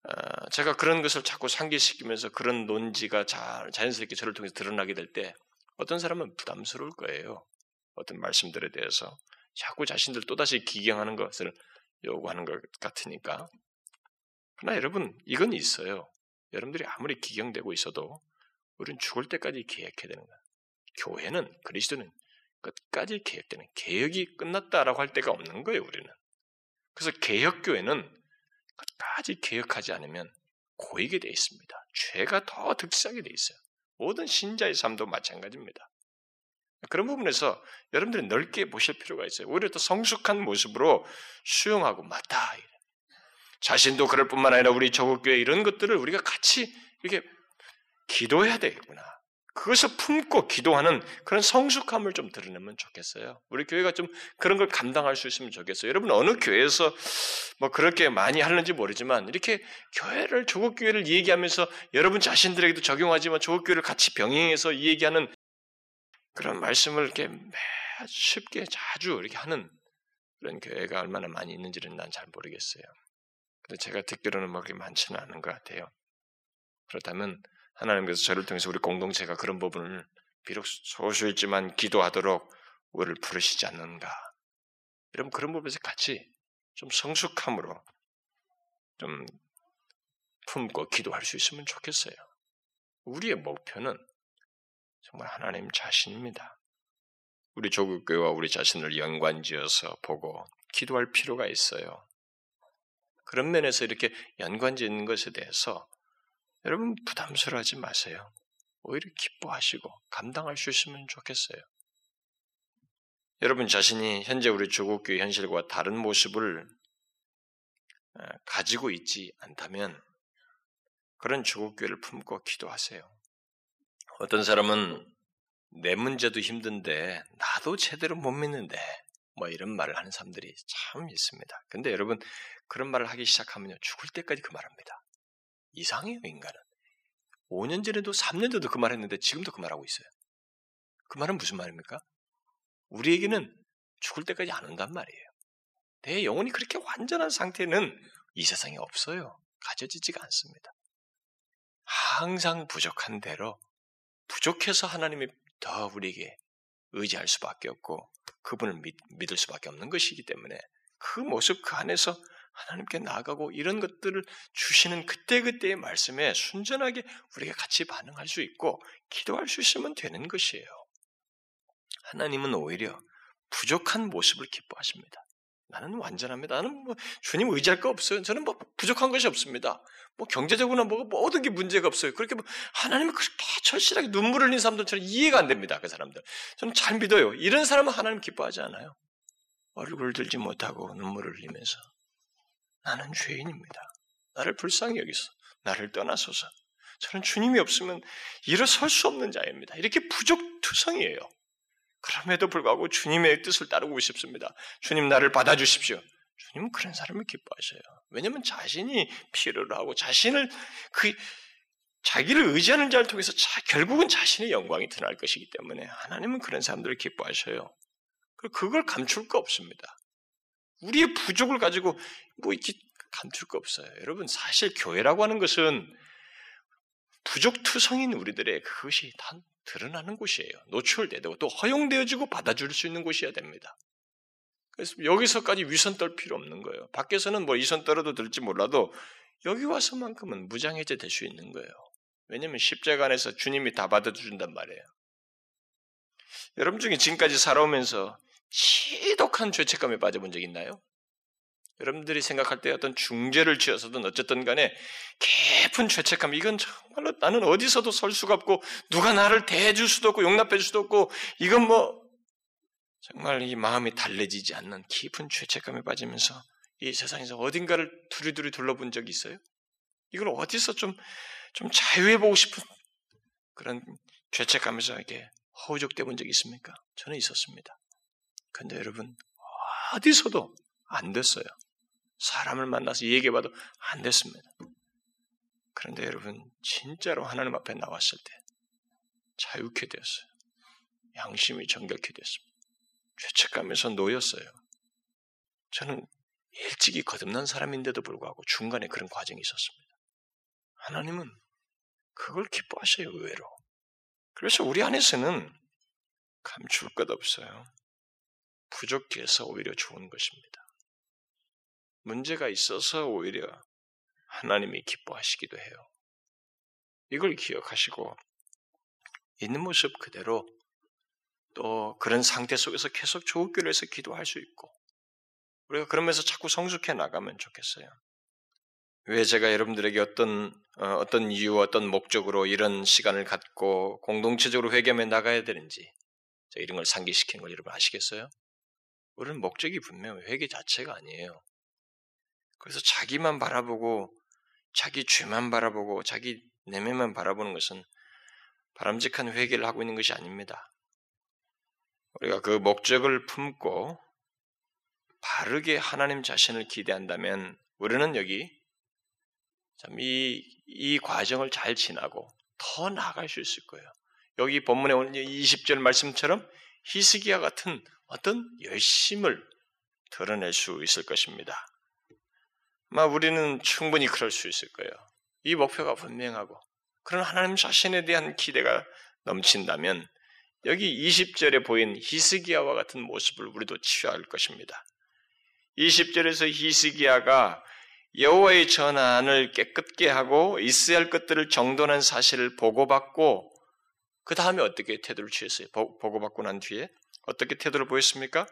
어, 제가 그런 것을 자꾸 상기시키면서 그런 논지가 자, 자연스럽게 저를 통해서 드러나게 될 때 어떤 사람은 부담스러울 거예요. 어떤 말씀들에 대해서 자꾸 자신들 또다시 기경하는 것을 요구하는 것 같으니까. 그러나 여러분, 이건 있어요. 여러분들이 아무리 기경되고 있어도 우리는 죽을 때까지 계획해야 되는 거야. 교회는, 그리스도는 끝까지 계획되는, 계획이 끝났다라고 할 때가 없는 거예요, 우리는. 그래서 개혁교회는 끝까지 개혁하지 않으면 고이게 돼 있습니다. 죄가 더 득세하게 돼 있어요. 모든 신자의 삶도 마찬가지입니다. 그런 부분에서 여러분들이 넓게 보실 필요가 있어요. 오히려 더 성숙한 모습으로 수용하고 맞다. 자신도 그럴 뿐만 아니라 우리 조국교회 이런 것들을 우리가 같이 이렇게 기도해야 되겠구나. 그것을 품고 기도하는 그런 성숙함을 좀 드러내면 좋겠어요. 우리 교회가 좀 그런 걸 감당할 수 있으면 좋겠어요. 여러분 어느 교회에서 뭐 그렇게 많이 하는지 모르지만 이렇게 교회를 조국 교회를 얘기하면서 여러분 자신들에게도 적용하지만 조국 교회를 같이 병행해서 얘기하는 그런 말씀을 이렇게 쉽게 자주 이렇게 하는 그런 교회가 얼마나 많이 있는지는 난 잘 모르겠어요. 근데 제가 듣기로는 뭐 그렇게 많지는 않은 것 같아요. 그렇다면 하나님께서 저를 통해서 우리 공동체가 그런 부분을 비록 소수있지만 기도하도록 우리를 부르시지 않는가. 여러분 그런 부분에서 같이 좀 성숙함으로 좀 품고 기도할 수 있으면 좋겠어요. 우리의 목표는 정말 하나님 자신입니다. 우리 조국교회와 우리 자신을 연관지어서 보고 기도할 필요가 있어요. 그런 면에서 이렇게 연관짓는 것에 대해서 여러분 부담스러워하지 마세요. 오히려 기뻐하시고 감당할 수 있으면 좋겠어요. 여러분 자신이 현재 우리 조국교회 현실과 다른 모습을 가지고 있지 않다면 그런 조국교회를 품고 기도하세요. 어떤 사람은 내 문제도 힘든데 나도 제대로 못 믿는데 뭐 이런 말을 하는 사람들이 참 있습니다. 근데 여러분 그런 말을 하기 시작하면요 죽을 때까지 그 말합니다. 이상해요 인간은. 5년 전에도 3년 전에도 그 말했는데 지금도 그 말하고 있어요. 그 말은 무슨 말입니까? 우리에게는 죽을 때까지 안 온단 말이에요. 내 영혼이 그렇게 완전한 상태는 이 세상에 없어요. 가져지지가 않습니다. 항상 부족한 대로 부족해서 하나님이 더 우리에게 의지할 수밖에 없고 그분을 믿, 믿을 수밖에 없는 것이기 때문에 그 모습 그 안에서 하나님께 나아가고 이런 것들을 주시는 그때그때의 말씀에 순전하게 우리가 같이 반응할 수 있고 기도할 수 있으면 되는 것이에요. 하나님은 오히려 부족한 모습을 기뻐하십니다. 나는 완전합니다. 나는 뭐 주님 의지할 거 없어요. 저는 뭐 부족한 것이 없습니다. 뭐 경제적으로나 뭐 모든 게 문제가 없어요. 그렇게 뭐 하나님을 그렇게 철실하게 눈물을 흘린 사람들처럼 이해가 안 됩니다. 그 사람들. 저는 잘 믿어요. 이런 사람은 하나님 기뻐하지 않아요. 얼굴 들지 못하고 눈물을 흘리면서 나는 죄인입니다. 나를 불쌍히 여기서 나를 떠나소서. 저는 주님이 없으면 일어설 수 없는 자입니다. 이렇게 부족투성이에요. 그럼에도 불구하고 주님의 뜻을 따르고 싶습니다. 주님 나를 받아주십시오. 주님은 그런 사람을 기뻐하셔요. 왜냐하면 자신이 필요로 하고 자신을 그 자기를 의지하는 자를 통해서 자, 결국은 자신의 영광이 드러날 것이기 때문에 하나님은 그런 사람들을 기뻐하셔요. 그걸 감출 거 없습니다. 우리의 부족을 가지고 뭐 이렇게 감출 거 없어요. 여러분 사실 교회라고 하는 것은 부족투성인 우리들의 그것이 다 드러나는 곳이에요. 노출되고 또 허용되어지고 받아줄 수 있는 곳이어야 됩니다. 그래서 여기서까지 위선 떨 필요 없는 거예요. 밖에서는 뭐 이선 떨어도 될지 몰라도 여기 와서만큼은 무장해제 될 수 있는 거예요. 왜냐하면 십자가 안에서 주님이 다 받아준단 말이에요. 여러분 중에 지금까지 살아오면서 지독한 죄책감에 빠져본 적 있나요? 여러분들이 생각할 때 어떤 중죄를 지어서든 어쨌든 간에 깊은 죄책감, 이건 정말로 나는 어디서도 설 수가 없고, 누가 나를 대해줄 수도 없고, 용납해 줄 수도 없고, 이건 뭐, 정말 이 마음이 달래지지 않는 깊은 죄책감에 빠지면서 이 세상에서 어딘가를 두리두리 둘러본 적이 있어요? 이걸 어디서 좀, 좀 자유해보고 싶은 그런 죄책감에서 이렇게 허우적대 본 적이 있습니까? 저는 있었습니다. 근데 여러분, 어디서도 안 됐어요. 사람을 만나서 얘기해봐도 안 됐습니다. 그런데 여러분, 진짜로 하나님 앞에 나왔을 때 자유케 되었어요. 양심이 정결케 됐습니다. 죄책감에서 놓였어요. 저는 일찍이 거듭난 사람인데도 불구하고 중간에 그런 과정이 있었습니다. 하나님은 그걸 기뻐하셔요, 의외로. 그래서 우리 안에서는 감출 것 없어요. 부족해서 오히려 좋은 것입니다. 문제가 있어서 오히려 하나님이 기뻐하시기도 해요. 이걸 기억하시고 있는 모습 그대로 또 그런 상태 속에서 계속 조국교를 해서 기도할 수 있고 우리가 그러면서 자꾸 성숙해 나가면 좋겠어요. 왜 제가 여러분들에게 어떤 어, 떤 이유, 어떤 목적으로 이런 시간을 갖고 공동체적으로 회개하며 나가야 되는지 이런 걸 상기시키는 걸 여러분 아시겠어요? 우리는 목적이 분명 회개 자체가 아니에요. 그래서 자기만 바라보고 자기 죄만 바라보고 자기 내면만 바라보는 것은 바람직한 회개를 하고 있는 것이 아닙니다. 우리가 그 목적을 품고 바르게 하나님 자신을 기대한다면 우리는 여기 참 이, 이 과정을 잘 지나고 더 나아갈 수 있을 거예요. 여기 본문에 오는 20절 말씀처럼 히스기야 같은 어떤 열심을 드러낼 수 있을 것입니다. 아마 우리는 충분히 그럴 수 있을 거예요. 이 목표가 분명하고 그런 하나님 자신에 대한 기대가 넘친다면 여기 20절에 보인 히스기야와 같은 모습을 우리도 취할 것입니다. 20절에서 히스기야가 여호와의 전환을 깨끗게 하고 있어야 할 것들을 정돈한 사실을 보고받고 그 다음에 어떻게 태도를 취했어요? 보고받고 난 뒤에 어떻게 태도를 보였습니까?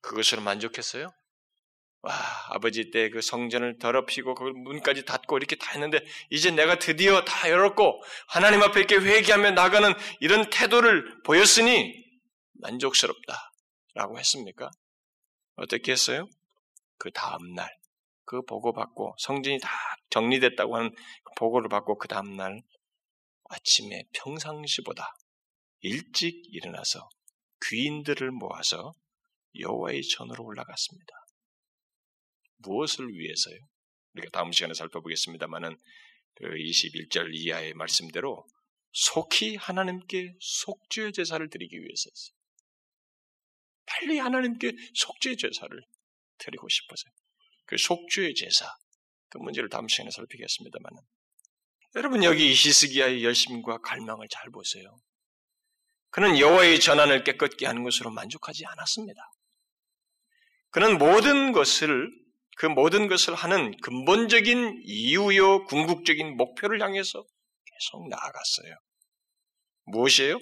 그것으로 만족했어요? 와, 아버지 때 그 성전을 더럽히고 그 문까지 닫고 이렇게 다 했는데 이제 내가 드디어 다 열었고 하나님 앞에 이렇게 회개하며 나가는 이런 태도를 보였으니 만족스럽다라고 했습니까? 어떻게 했어요? 그 다음 날, 그 보고 받고 성전이 다 정리됐다고 하는 그 보고를 받고 그 다음 날 아침에 평상시보다 일찍 일어나서 귀인들을 모아서 여호와의 전으로 올라갔습니다. 무엇을 위해서요? 우리가 다음 시간에 살펴보겠습니다만은 그 21절 이하의 말씀대로 속히 하나님께 속죄 제사를 드리기 위해서였어요. 빨리 하나님께 속죄 제사를 드리고 싶어서요. 그 속죄 제사 그 문제를 다음 시간에 살피겠습니다만은 여러분 여기 히스기야의 열심과 갈망을 잘 보세요. 그는 여호와의 전환을 깨끗게 하는 것으로 만족하지 않았습니다. 그는 모든 것을 그 모든 것을 하는 근본적인 이유요 궁극적인 목표를 향해서 계속 나아갔어요. 무엇이에요?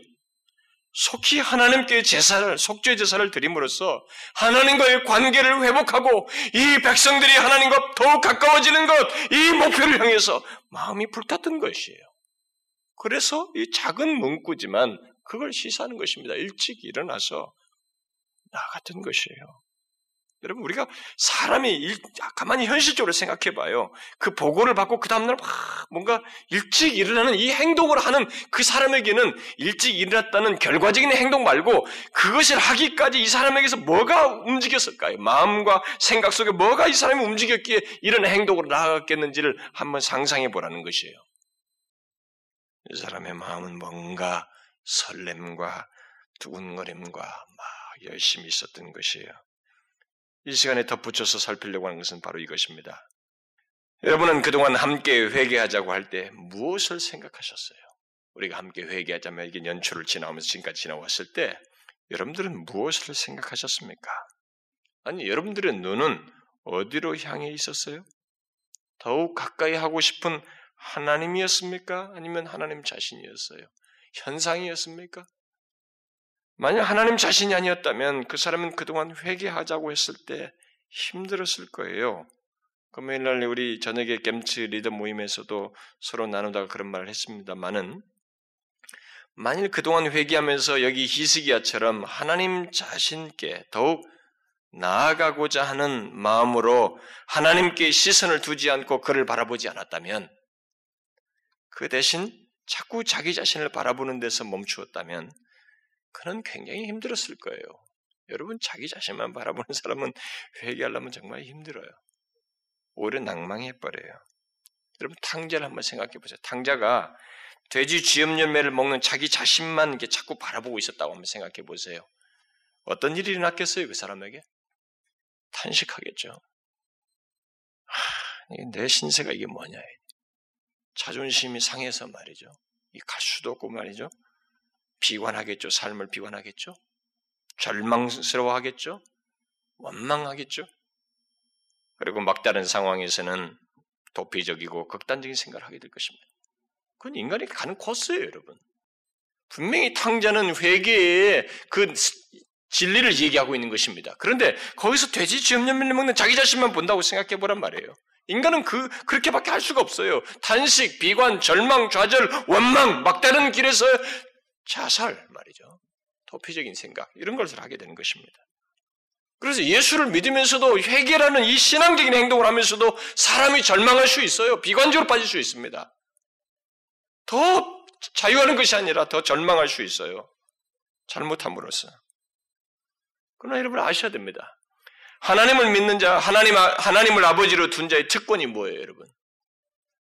속히 하나님께 제사를 속죄 제사를 드림으로써 하나님과의 관계를 회복하고 이 백성들이 하나님과 더욱 가까워지는 것, 이 목표를 향해서 마음이 불탔던 것이에요. 그래서 이 작은 문구지만 그걸 시사하는 것입니다. 일찍 일어나서 나갔던 것이에요. 여러분 우리가 사람이 일, 가만히 현실적으로 생각해 봐요. 그 보고를 받고 그 다음날 막 뭔가 일찍 일어나는 이 행동을 하는 그 사람에게는 일찍 일어났다는 결과적인 행동 말고 그것을 하기까지 이 사람에게서 뭐가 움직였을까요? 마음과 생각 속에 뭐가 이 사람이 움직였기에 이런 행동으로 나아갔겠는지를 한번 상상해 보라는 것이에요. 이 사람의 마음은 뭔가 설렘과 두근거림과 막 열심히 있었던 것이에요. 이 시간에 덧붙여서 살피려고 하는 것은 바로 이것입니다. 여러분은 그동안 함께 회개하자고 할 때 무엇을 생각하셨어요? 우리가 함께 회개하자면 이게 연초를 지나오면서 지금까지 지나왔을 때 여러분들은 무엇을 생각하셨습니까? 아니, 여러분들의 눈은 어디로 향해 있었어요? 더욱 가까이 하고 싶은 하나님이었습니까? 아니면 하나님 자신이었어요? 현상이었습니까? 만약 하나님 자신이 아니었다면 그 사람은 그동안 회개하자고 했을 때 힘들었을 거예요. 금요일 날 우리 저녁에 겜츠 리더 모임에서도 서로 나누다가 그런 말을 했습니다만은 만일 그동안 회개하면서 여기 히스기야처럼 하나님 자신께 더욱 나아가고자 하는 마음으로 하나님께 시선을 두지 않고 그를 바라보지 않았다면 그 대신 자꾸 자기 자신을 바라보는 데서 멈추었다면 그는 굉장히 힘들었을 거예요. 여러분 자기 자신만 바라보는 사람은 회개하려면 정말 힘들어요. 오히려 낭망해 버려요. 여러분 탕자를 한번 생각해 보세요. 탕자가 돼지 쥐염 열매를 먹는 자기 자신만 이렇게 자꾸 바라보고 있었다고 한번 생각해 보세요. 어떤 일이 일어났겠어요, 그 사람에게? 탄식하겠죠. 하, 내 신세가 이게 뭐냐. 자존심이 상해서 말이죠. 이 갈 수도 없고 말이죠. 비관하겠죠. 삶을 비관하겠죠. 절망스러워하겠죠. 원망하겠죠. 그리고 막다른 상황에서는 도피적이고 극단적인 생각을 하게 될 것입니다. 그건 인간이 가는 코스예요, 여러분. 분명히 탕자는 회개의 그 진리를 얘기하고 있는 것입니다. 그런데 거기서 돼지 쥐염염밀 먹는 자기 자신만 본다고 생각해 보란 말이에요. 인간은 그, 그렇게밖에 할 수가 없어요. 탄식, 비관, 절망, 좌절, 원망, 막다른 길에서 자살 말이죠. 도피적인 생각, 이런 것을 하게 되는 것입니다. 그래서 예수를 믿으면서도 회개라는 이 신앙적인 행동을 하면서도 사람이 절망할 수 있어요. 비관적으로 빠질 수 있습니다. 더 자유하는 것이 아니라 더 절망할 수 있어요. 잘못함으로써. 그러나 여러분 아셔야 됩니다. 하나님을 믿는 자, 하나님, 하나님을 아버지로 둔 자의 특권이 뭐예요, 여러분?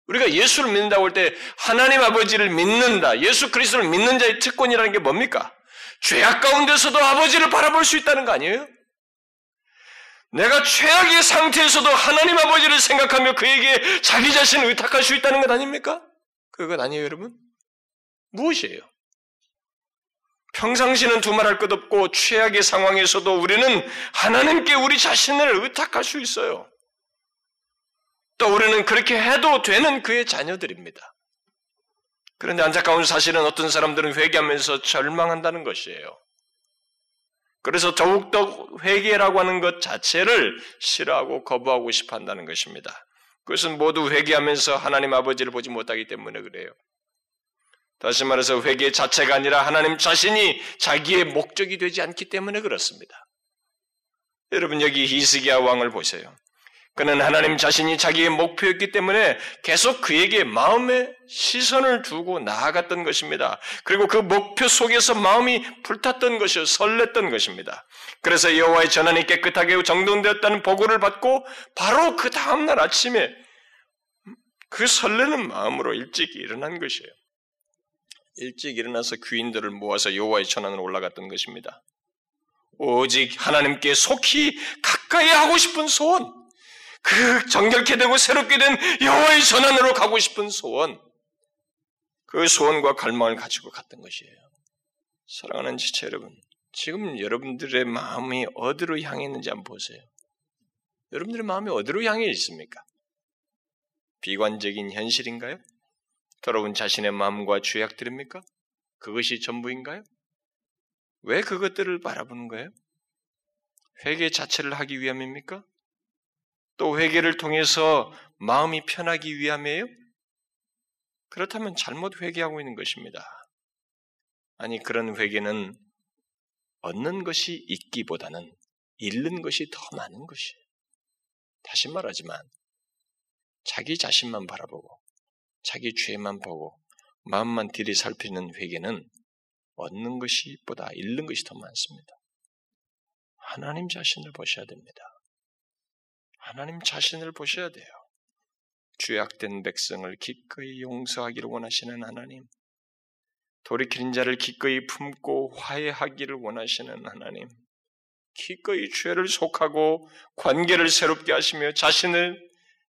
우리가 예수를 믿는다고 할 때 하나님 아버지를 믿는다, 예수 그리스도를 믿는 자의 특권이라는 게 뭡니까? 죄악 가운데서도 아버지를 바라볼 수 있다는 거 아니에요? 내가 최악의 상태에서도 하나님 아버지를 생각하며 그에게 자기 자신을 의탁할 수 있다는 것 아닙니까? 그것 아니에요, 여러분? 무엇이에요? 평상시는 두말할 것 없고 최악의 상황에서도 우리는 하나님께 우리 자신을 의탁할 수 있어요. 또 우리는 그렇게 해도 되는 그의 자녀들입니다. 그런데 안타까운 사실은 어떤 사람들은 회개하면서 절망한다는 것이에요. 그래서 더욱더 회개라고 하는 것 자체를 싫어하고 거부하고 싶어 한다는 것입니다. 그것은 모두 회개하면서 하나님 아버지를 보지 못하기 때문에 그래요. 다시 말해서 회개 자체가 아니라 하나님 자신이 자기의 목적이 되지 않기 때문에 그렇습니다. 여러분 여기 히스기야 왕을 보세요. 그는 하나님 자신이 자기의 목표였기 때문에 계속 그에게 마음의 시선을 두고 나아갔던 것입니다. 그리고 그 목표 속에서 마음이 불탔던 것이 설렜던 것입니다. 그래서 여호와의 전환이 깨끗하게 정돈되었다는 보고를 받고 바로 그 다음 날 아침에 그 설레는 마음으로 일찍 일어난 것이에요. 일찍 일어나서 귀인들을 모아서 여호와의 전환으로 올라갔던 것입니다. 오직 하나님께 속히 가까이 하고 싶은 소원, 그 정결케 되고 새롭게 된 여호와의 전환으로 가고 싶은 소원, 그 소원과 갈망을 가지고 갔던 것이에요. 사랑하는 지체 여러분, 지금 여러분들의 마음이 어디로 향해 있는지 한번 보세요. 여러분들의 마음이 어디로 향해 있습니까? 비관적인 현실인가요? 더러운 자신의 마음과 죄악들입니까? 그것이 전부인가요? 왜 그것들을 바라보는 거예요? 회개 자체를 하기 위함입니까? 또 회개를 통해서 마음이 편하기 위함이에요? 그렇다면 잘못 회개하고 있는 것입니다. 아니, 그런 회개는 얻는 것이 있기보다는 잃는 것이 더 많은 것이에요. 다시 말하지만, 자기 자신만 바라보고, 자기 죄만 보고, 마음만 들이 살피는 회개는 얻는 것이 보다 잃는 것이 더 많습니다. 하나님 자신을 보셔야 됩니다. 하나님 자신을 보셔야 돼요. 죄악된 백성을 기꺼이 용서하기를 원하시는 하나님, 돌이키는 자를 기꺼이 품고 화해하기를 원하시는 하나님, 기꺼이 죄를 속하고 관계를 새롭게 하시며 자신을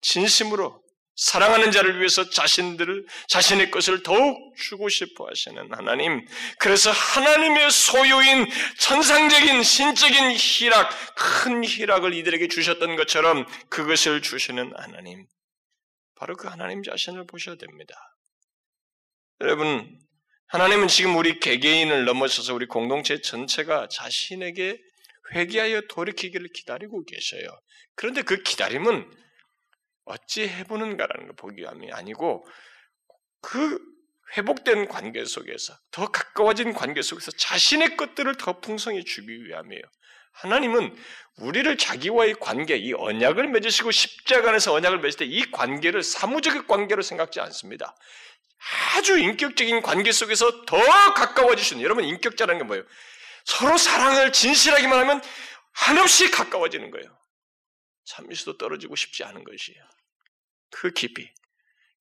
진심으로 사랑하는 자를 위해서 자신들을, 자신의 것을 더욱 주고 싶어 하시는 하나님. 그래서 하나님의 소유인 천상적인 신적인 희락, 큰 희락을 이들에게 주셨던 것처럼 그것을 주시는 하나님. 바로 그 하나님 자신을 보셔야 됩니다. 여러분, 하나님은 지금 우리 개개인을 넘어서서 우리 공동체 전체가 자신에게 회개하여 돌이키기를 기다리고 계셔요. 그런데 그 기다림은 어찌 해보는가라는 걸 보기 위함이 아니고 그 회복된 관계 속에서 더 가까워진 관계 속에서 자신의 것들을 더 풍성히 주기 위함이에요. 하나님은 우리를 자기와의 관계, 이 언약을 맺으시고 십자가 안에서 언약을 맺을 때 이 관계를 사무적인 관계로 생각지 않습니다. 아주 인격적인 관계 속에서 더 가까워지시는 여러분 인격자라는 게 뭐예요? 서로 사랑을 진실하기만 하면 한없이 가까워지는 거예요. 참미수도 떨어지고 싶지 않은 것이에요. 그 깊이,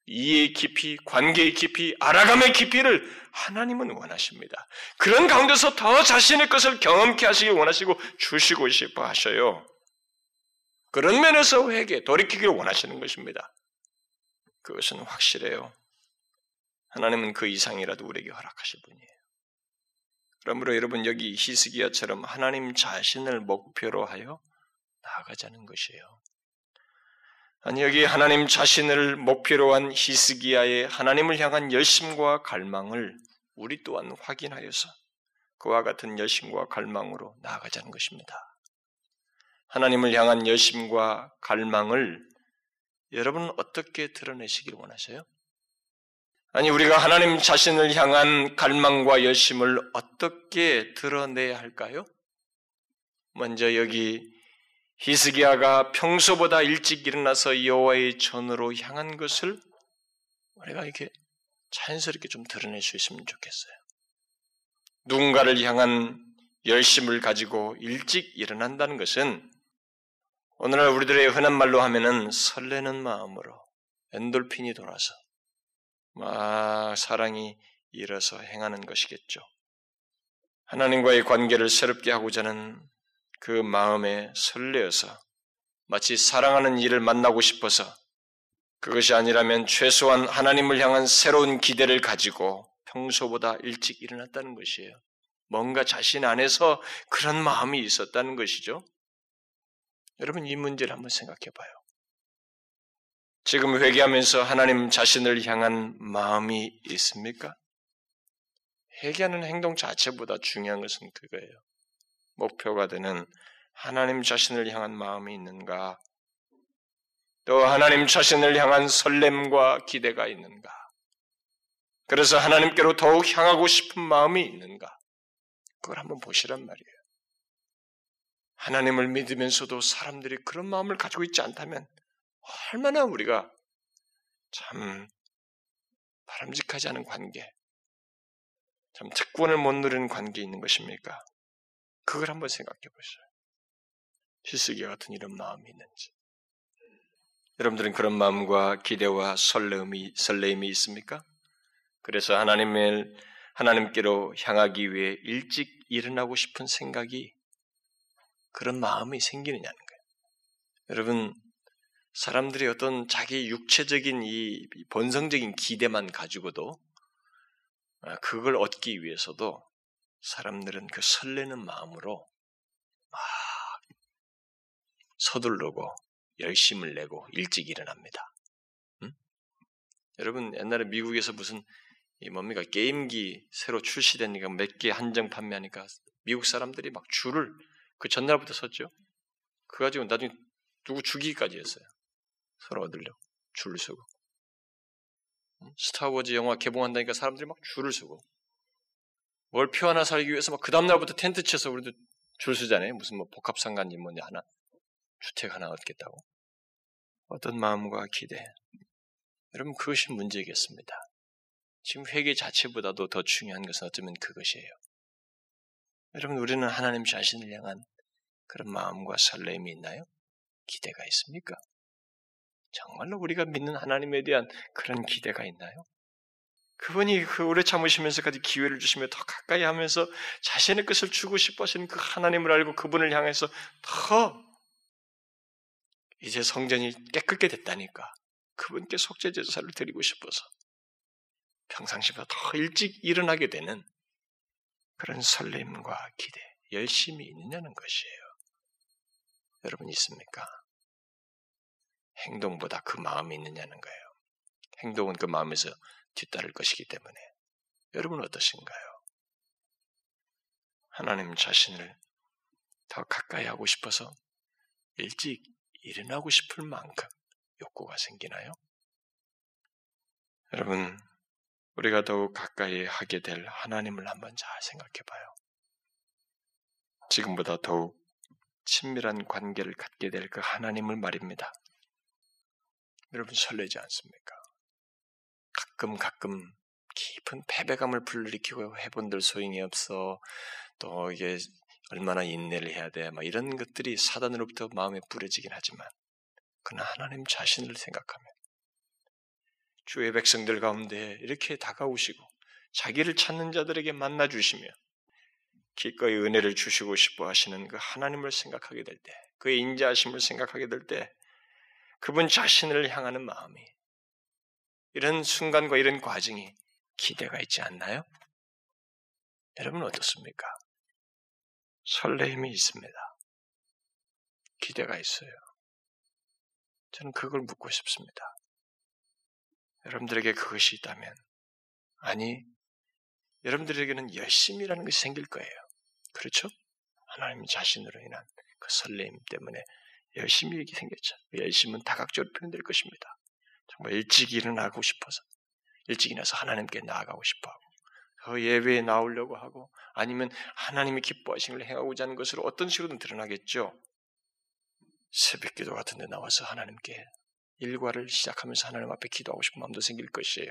이해의 깊이, 관계의 깊이, 알아감의 깊이를 하나님은 원하십니다. 그런 가운데서 더 자신의 것을 경험케 하시기 원하시고 주시고 싶어 하셔요. 그런 면에서 회개, 돌이키기를 원하시는 것입니다. 그것은 확실해요. 하나님은 그 이상이라도 우리에게 허락하실 분이에요. 그러므로 여러분 여기 히스기야처럼 하나님 자신을 목표로 하여 나아가자는 것이에요. 아니 여기 하나님 자신을 목표로 한 히스기야의 하나님을 향한 열심과 갈망을 우리 또한 확인하여서 그와 같은 열심과 갈망으로 나아가자는 것입니다. 하나님을 향한 열심과 갈망을 여러분은 어떻게 드러내시길 원하세요? 아니, 우리가 하나님 자신을 향한 갈망과 열심을 어떻게 드러내야 할까요? 먼저 여기 히스기야가 평소보다 일찍 일어나서 여호와의 전으로 향한 것을 우리가 이렇게 자연스럽게 좀 드러낼 수 있으면 좋겠어요. 누군가를 향한 열심을 가지고 일찍 일어난다는 것은 오늘날 우리들의 흔한 말로 하면은 설레는 마음으로 엔돌핀이 돌아서 막 사랑이 일어서 행하는 것이겠죠. 하나님과의 관계를 새롭게 하고자 하는 그 마음에 설레어서 마치 사랑하는 이를 만나고 싶어서 그것이 아니라면 최소한 하나님을 향한 새로운 기대를 가지고 평소보다 일찍 일어났다는 것이에요. 뭔가 자신 안에서 그런 마음이 있었다는 것이죠. 여러분 이 문제를 한번 생각해 봐요. 지금 회개하면서 하나님 자신을 향한 마음이 있습니까? 회개하는 행동 자체보다 중요한 것은 그거예요. 목표가 되는 하나님 자신을 향한 마음이 있는가? 또 하나님 자신을 향한 설렘과 기대가 있는가? 그래서 하나님께로 더욱 향하고 싶은 마음이 있는가? 그걸 한번 보시란 말이에요. 하나님을 믿으면서도 사람들이 그런 마음을 가지고 있지 않다면 얼마나 우리가 참 바람직하지 않은 관계, 참 특권을 못 누리는 관계에 있는 것입니까? 그걸 한번 생각해 보세요. 히스기야 같은 이런 마음이 있는지. 여러분들은 그런 마음과 기대와 설레임이, 설레임이 있습니까? 그래서 하나님을, 하나님께로 향하기 위해 일찍 일어나고 싶은 생각이 그런 마음이 생기느냐는 거예요. 여러분, 사람들이 어떤 자기 육체적인 이 본성적인 기대만 가지고도 아, 그걸 얻기 위해서도 사람들은 그 설레는 마음으로 막 서둘르고 열심을 내고 일찍 일어납니다. 응? 여러분 옛날에 미국에서 무슨 이 뭡니까 게임기 새로 출시되니까 몇 개 한정 판매하니까 미국 사람들이 막 줄을 그 전날부터 섰죠. 그 가지고 나중에 누구 죽이기까지 했어요. 서로 얻으려고 줄을 서고. 스타워즈 영화 개봉한다니까 사람들이 막 줄을 서고. 월표 하나 살기 위해서 막 그 다음날부터 텐트 쳐서 우리도 줄 서잖아요. 무슨 뭐 복합상가님 뭐냐 하나. 주택 하나 얻겠다고. 어떤 마음과 기대. 여러분 그것이 문제겠습니다. 지금 회개 자체보다도 더 중요한 것은 어쩌면 그것이에요. 여러분 우리는 하나님 자신을 향한 그런 마음과 설렘이 있나요? 기대가 있습니까? 정말로 우리가 믿는 하나님에 대한 그런 기대가 있나요? 그분이 그 오래 참으시면서까지 기회를 주시며 더 가까이 하면서 자신의 것을 주고 싶어 하시는 그 하나님을 알고 그분을 향해서 더 이제 성전이 깨끗게 됐다니까 그분께 속죄 제사를 드리고 싶어서 평상시보다 더 일찍 일어나게 되는 그런 설렘과 기대, 열심이 있느냐는 것이에요. 여러분 있습니까? 행동보다 그 마음이 있느냐는 거예요. 행동은 그 마음에서 뒤따를 것이기 때문에 여러분 어떠신가요? 하나님 자신을 더 가까이 하고 싶어서 일찍 일어나고 싶을 만큼 욕구가 생기나요? 여러분, 우리가 더욱 가까이 하게 될 하나님을 한번 잘 생각해 봐요. 지금보다 더욱 친밀한 관계를 갖게 될 그 하나님을 말입니다. 여러분 설레지 않습니까? 가끔 가끔 깊은 패배감을 불러일으키고 해본들 소용이 없어. 또 이게 얼마나 인내를 해야 돼. 막 이런 것들이 사단으로부터 마음에 뿌려지긴 하지만 그러나 하나님 자신을 생각하면 주의 백성들 가운데 이렇게 다가오시고 자기를 찾는 자들에게 만나 주시며 기꺼이 은혜를 주시고 싶어 하시는 그 하나님을 생각하게 될 때, 그의 인자하심을 생각하게 될 때, 그분 자신을 향하는 마음이 이런 순간과 이런 과정이 기대가 있지 않나요? 여러분 어떻습니까? 설레임이 있습니다. 기대가 있어요. 저는 그걸 묻고 싶습니다. 여러분들에게 그것이 있다면, 아니, 여러분들에게는 열심이라는 것이 생길 거예요. 그렇죠? 하나님 자신으로 인한 그 설렘 때문에 열심히 이렇게 생겼죠. 그 열심은 다각적으로 표현될 것입니다. 정말 일찍 일어나고 싶어서 일찍 일어나서 하나님께 나아가고 싶어하고 그 예배에 나오려고 하고 아니면 하나님이 기뻐하시는 걸 행하고자 하는 것으로 어떤 식으로든 드러나겠죠. 새벽기도 같은 데 나와서 하나님께 일과를 시작하면서 하나님 앞에 기도하고 싶은 마음도 생길 것이에요.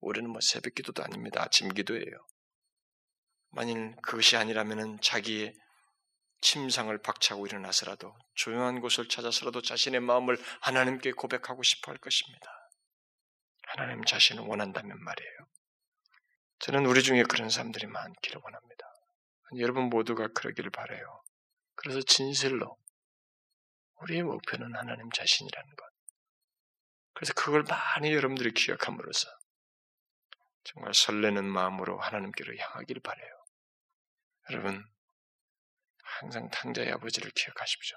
우리는 뭐 새벽기도도 아닙니다. 아침 기도예요. 만일 그것이 아니라면은 자기의 침상을 박차고 일어나서라도 조용한 곳을 찾아서라도 자신의 마음을 하나님께 고백하고 싶어 할 것입니다. 하나님 자신을 원한다면 말이에요. 저는 우리 중에 그런 사람들이 많기를 원합니다. 여러분 모두가 그러기를 바래요. 그래서 진실로 우리의 목표는 하나님 자신이라는 것. 그래서 그걸 많이 여러분들이 기억함으로써 정말 설레는 마음으로 하나님께로 향하기를 바래요. 여러분 항상 탕자의 아버지를 기억하십시오.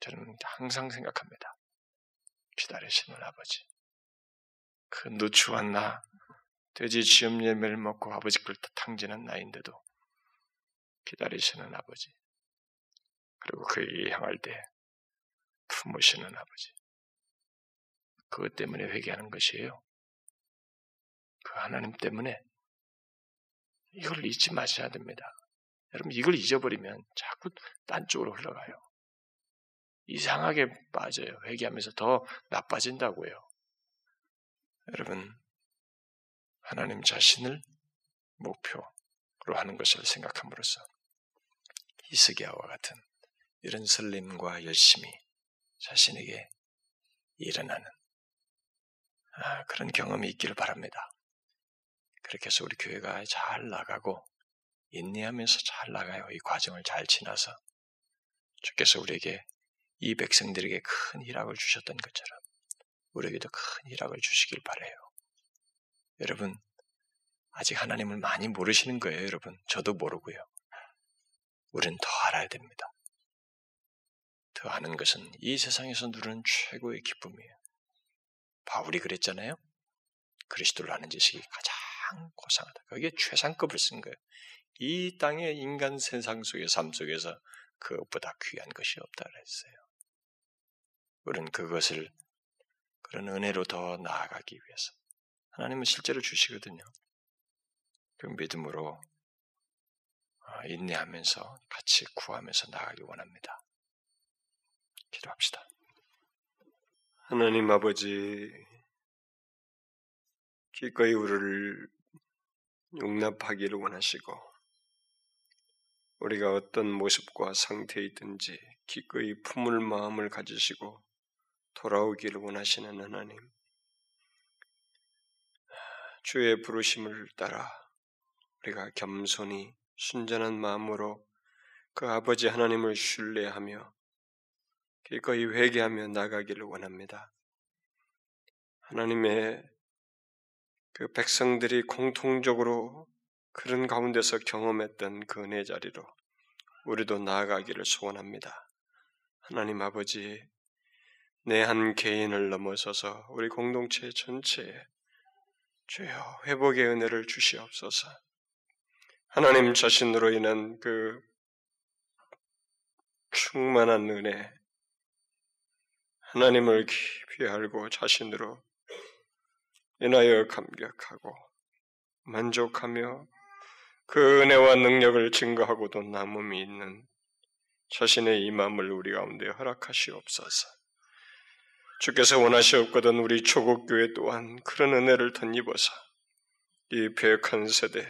저는 항상 생각합니다. 기다리시는 아버지. 그 누추한 나, 돼지 지엄 열매를 먹고 아버지 걸 탕진한 나인데도 기다리시는 아버지. 그리고 그에게 향할 때 품으시는 아버지. 그것 때문에 회개하는 것이에요. 그 하나님 때문에 이걸 잊지 마셔야 됩니다. 여러분 이걸 잊어버리면 자꾸 딴 쪽으로 흘러가요. 이상하게 빠져요. 회개하면서 더 나빠진다고요. 여러분 하나님 자신을 목표로 하는 것을 생각함으로써 이스기야와 같은 이런 설렘과 열심이 자신에게 일어나는 아, 그런 경험이 있기를 바랍니다. 그렇게 해서 우리 교회가 잘 나가고 인내하면서 잘 나가요. 이 과정을 잘 지나서 주께서 우리에게 이 백성들에게 큰 희락을 주셨던 것처럼 우리에게도 큰 희락을 주시길 바래요. 여러분 아직 하나님을 많이 모르시는 거예요, 여러분. 저도 모르고요. 우리는 더 알아야 됩니다. 더 아는 것은 이 세상에서 누리는 최고의 기쁨이에요. 바울이 그랬잖아요. 그리스도를 아는 지식이 가장 고상하다. 그게 최상급을 쓴 거예요. 이 땅의 인간 세상 속의 삶 속에서 그것보다 귀한 것이 없다 그랬어요. 우리는 그것을 그런 은혜로 더 나아가기 위해서 하나님은 실제로 주시거든요. 그 믿음으로 어, 인내하면서 같이 구하면서 나아가기 원합니다. 기도합시다. 하나님 아버지, 기꺼이 우리를 용납하기를 원하시고, 우리가 어떤 모습과 상태에 있든지 기꺼이 품을 마음을 가지시고 돌아오기를 원하시는 하나님. 주의 부르심을 따라 우리가 겸손히 순전한 마음으로 그 아버지 하나님을 신뢰하며 기꺼이 회개하며 나가기를 원합니다. 하나님의 그 백성들이 공통적으로 그런 가운데서 경험했던 그 은혜 자리로 우리도 나아가기를 소원합니다. 하나님 아버지, 내 한 개인을 넘어서서 우리 공동체 전체에 주여 회복의 은혜를 주시옵소서. 하나님 자신으로 인한 그 충만한 은혜, 하나님을 깊이 알고 자신으로 인하여 감격하고 만족하며 그 은혜와 능력을 증거하고도 남음이 있는 자신의 이 마음을 우리 가운데 허락하시옵소서. 주께서 원하시옵거든 우리 초국교회 또한 그런 은혜를 덧입어서 이 배역한 세대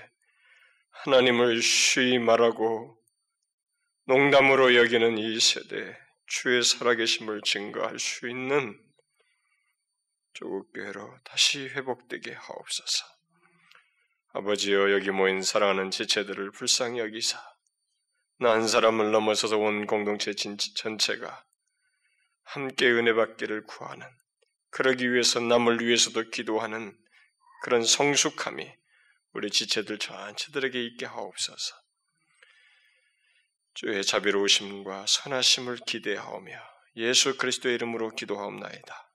하나님을 쉬이 말하고 농담으로 여기는 이 세대 주의 살아계심을 증거할 수 있는 조국교회로 다시 회복되게 하옵소서. 아버지여 여기 모인 사랑하는 지체들을 불쌍히 여기사 나한 사람을 넘어서서 온 공동체 전체가 함께 은혜 받기를 구하는 그러기 위해서 남을 위해서도 기도하는 그런 성숙함이 우리 지체들 전체들에게 있게 하옵소서. 주의 자비로우심과 선하심을 기대하오며 예수 그리스도의 이름으로 기도하옵나이다.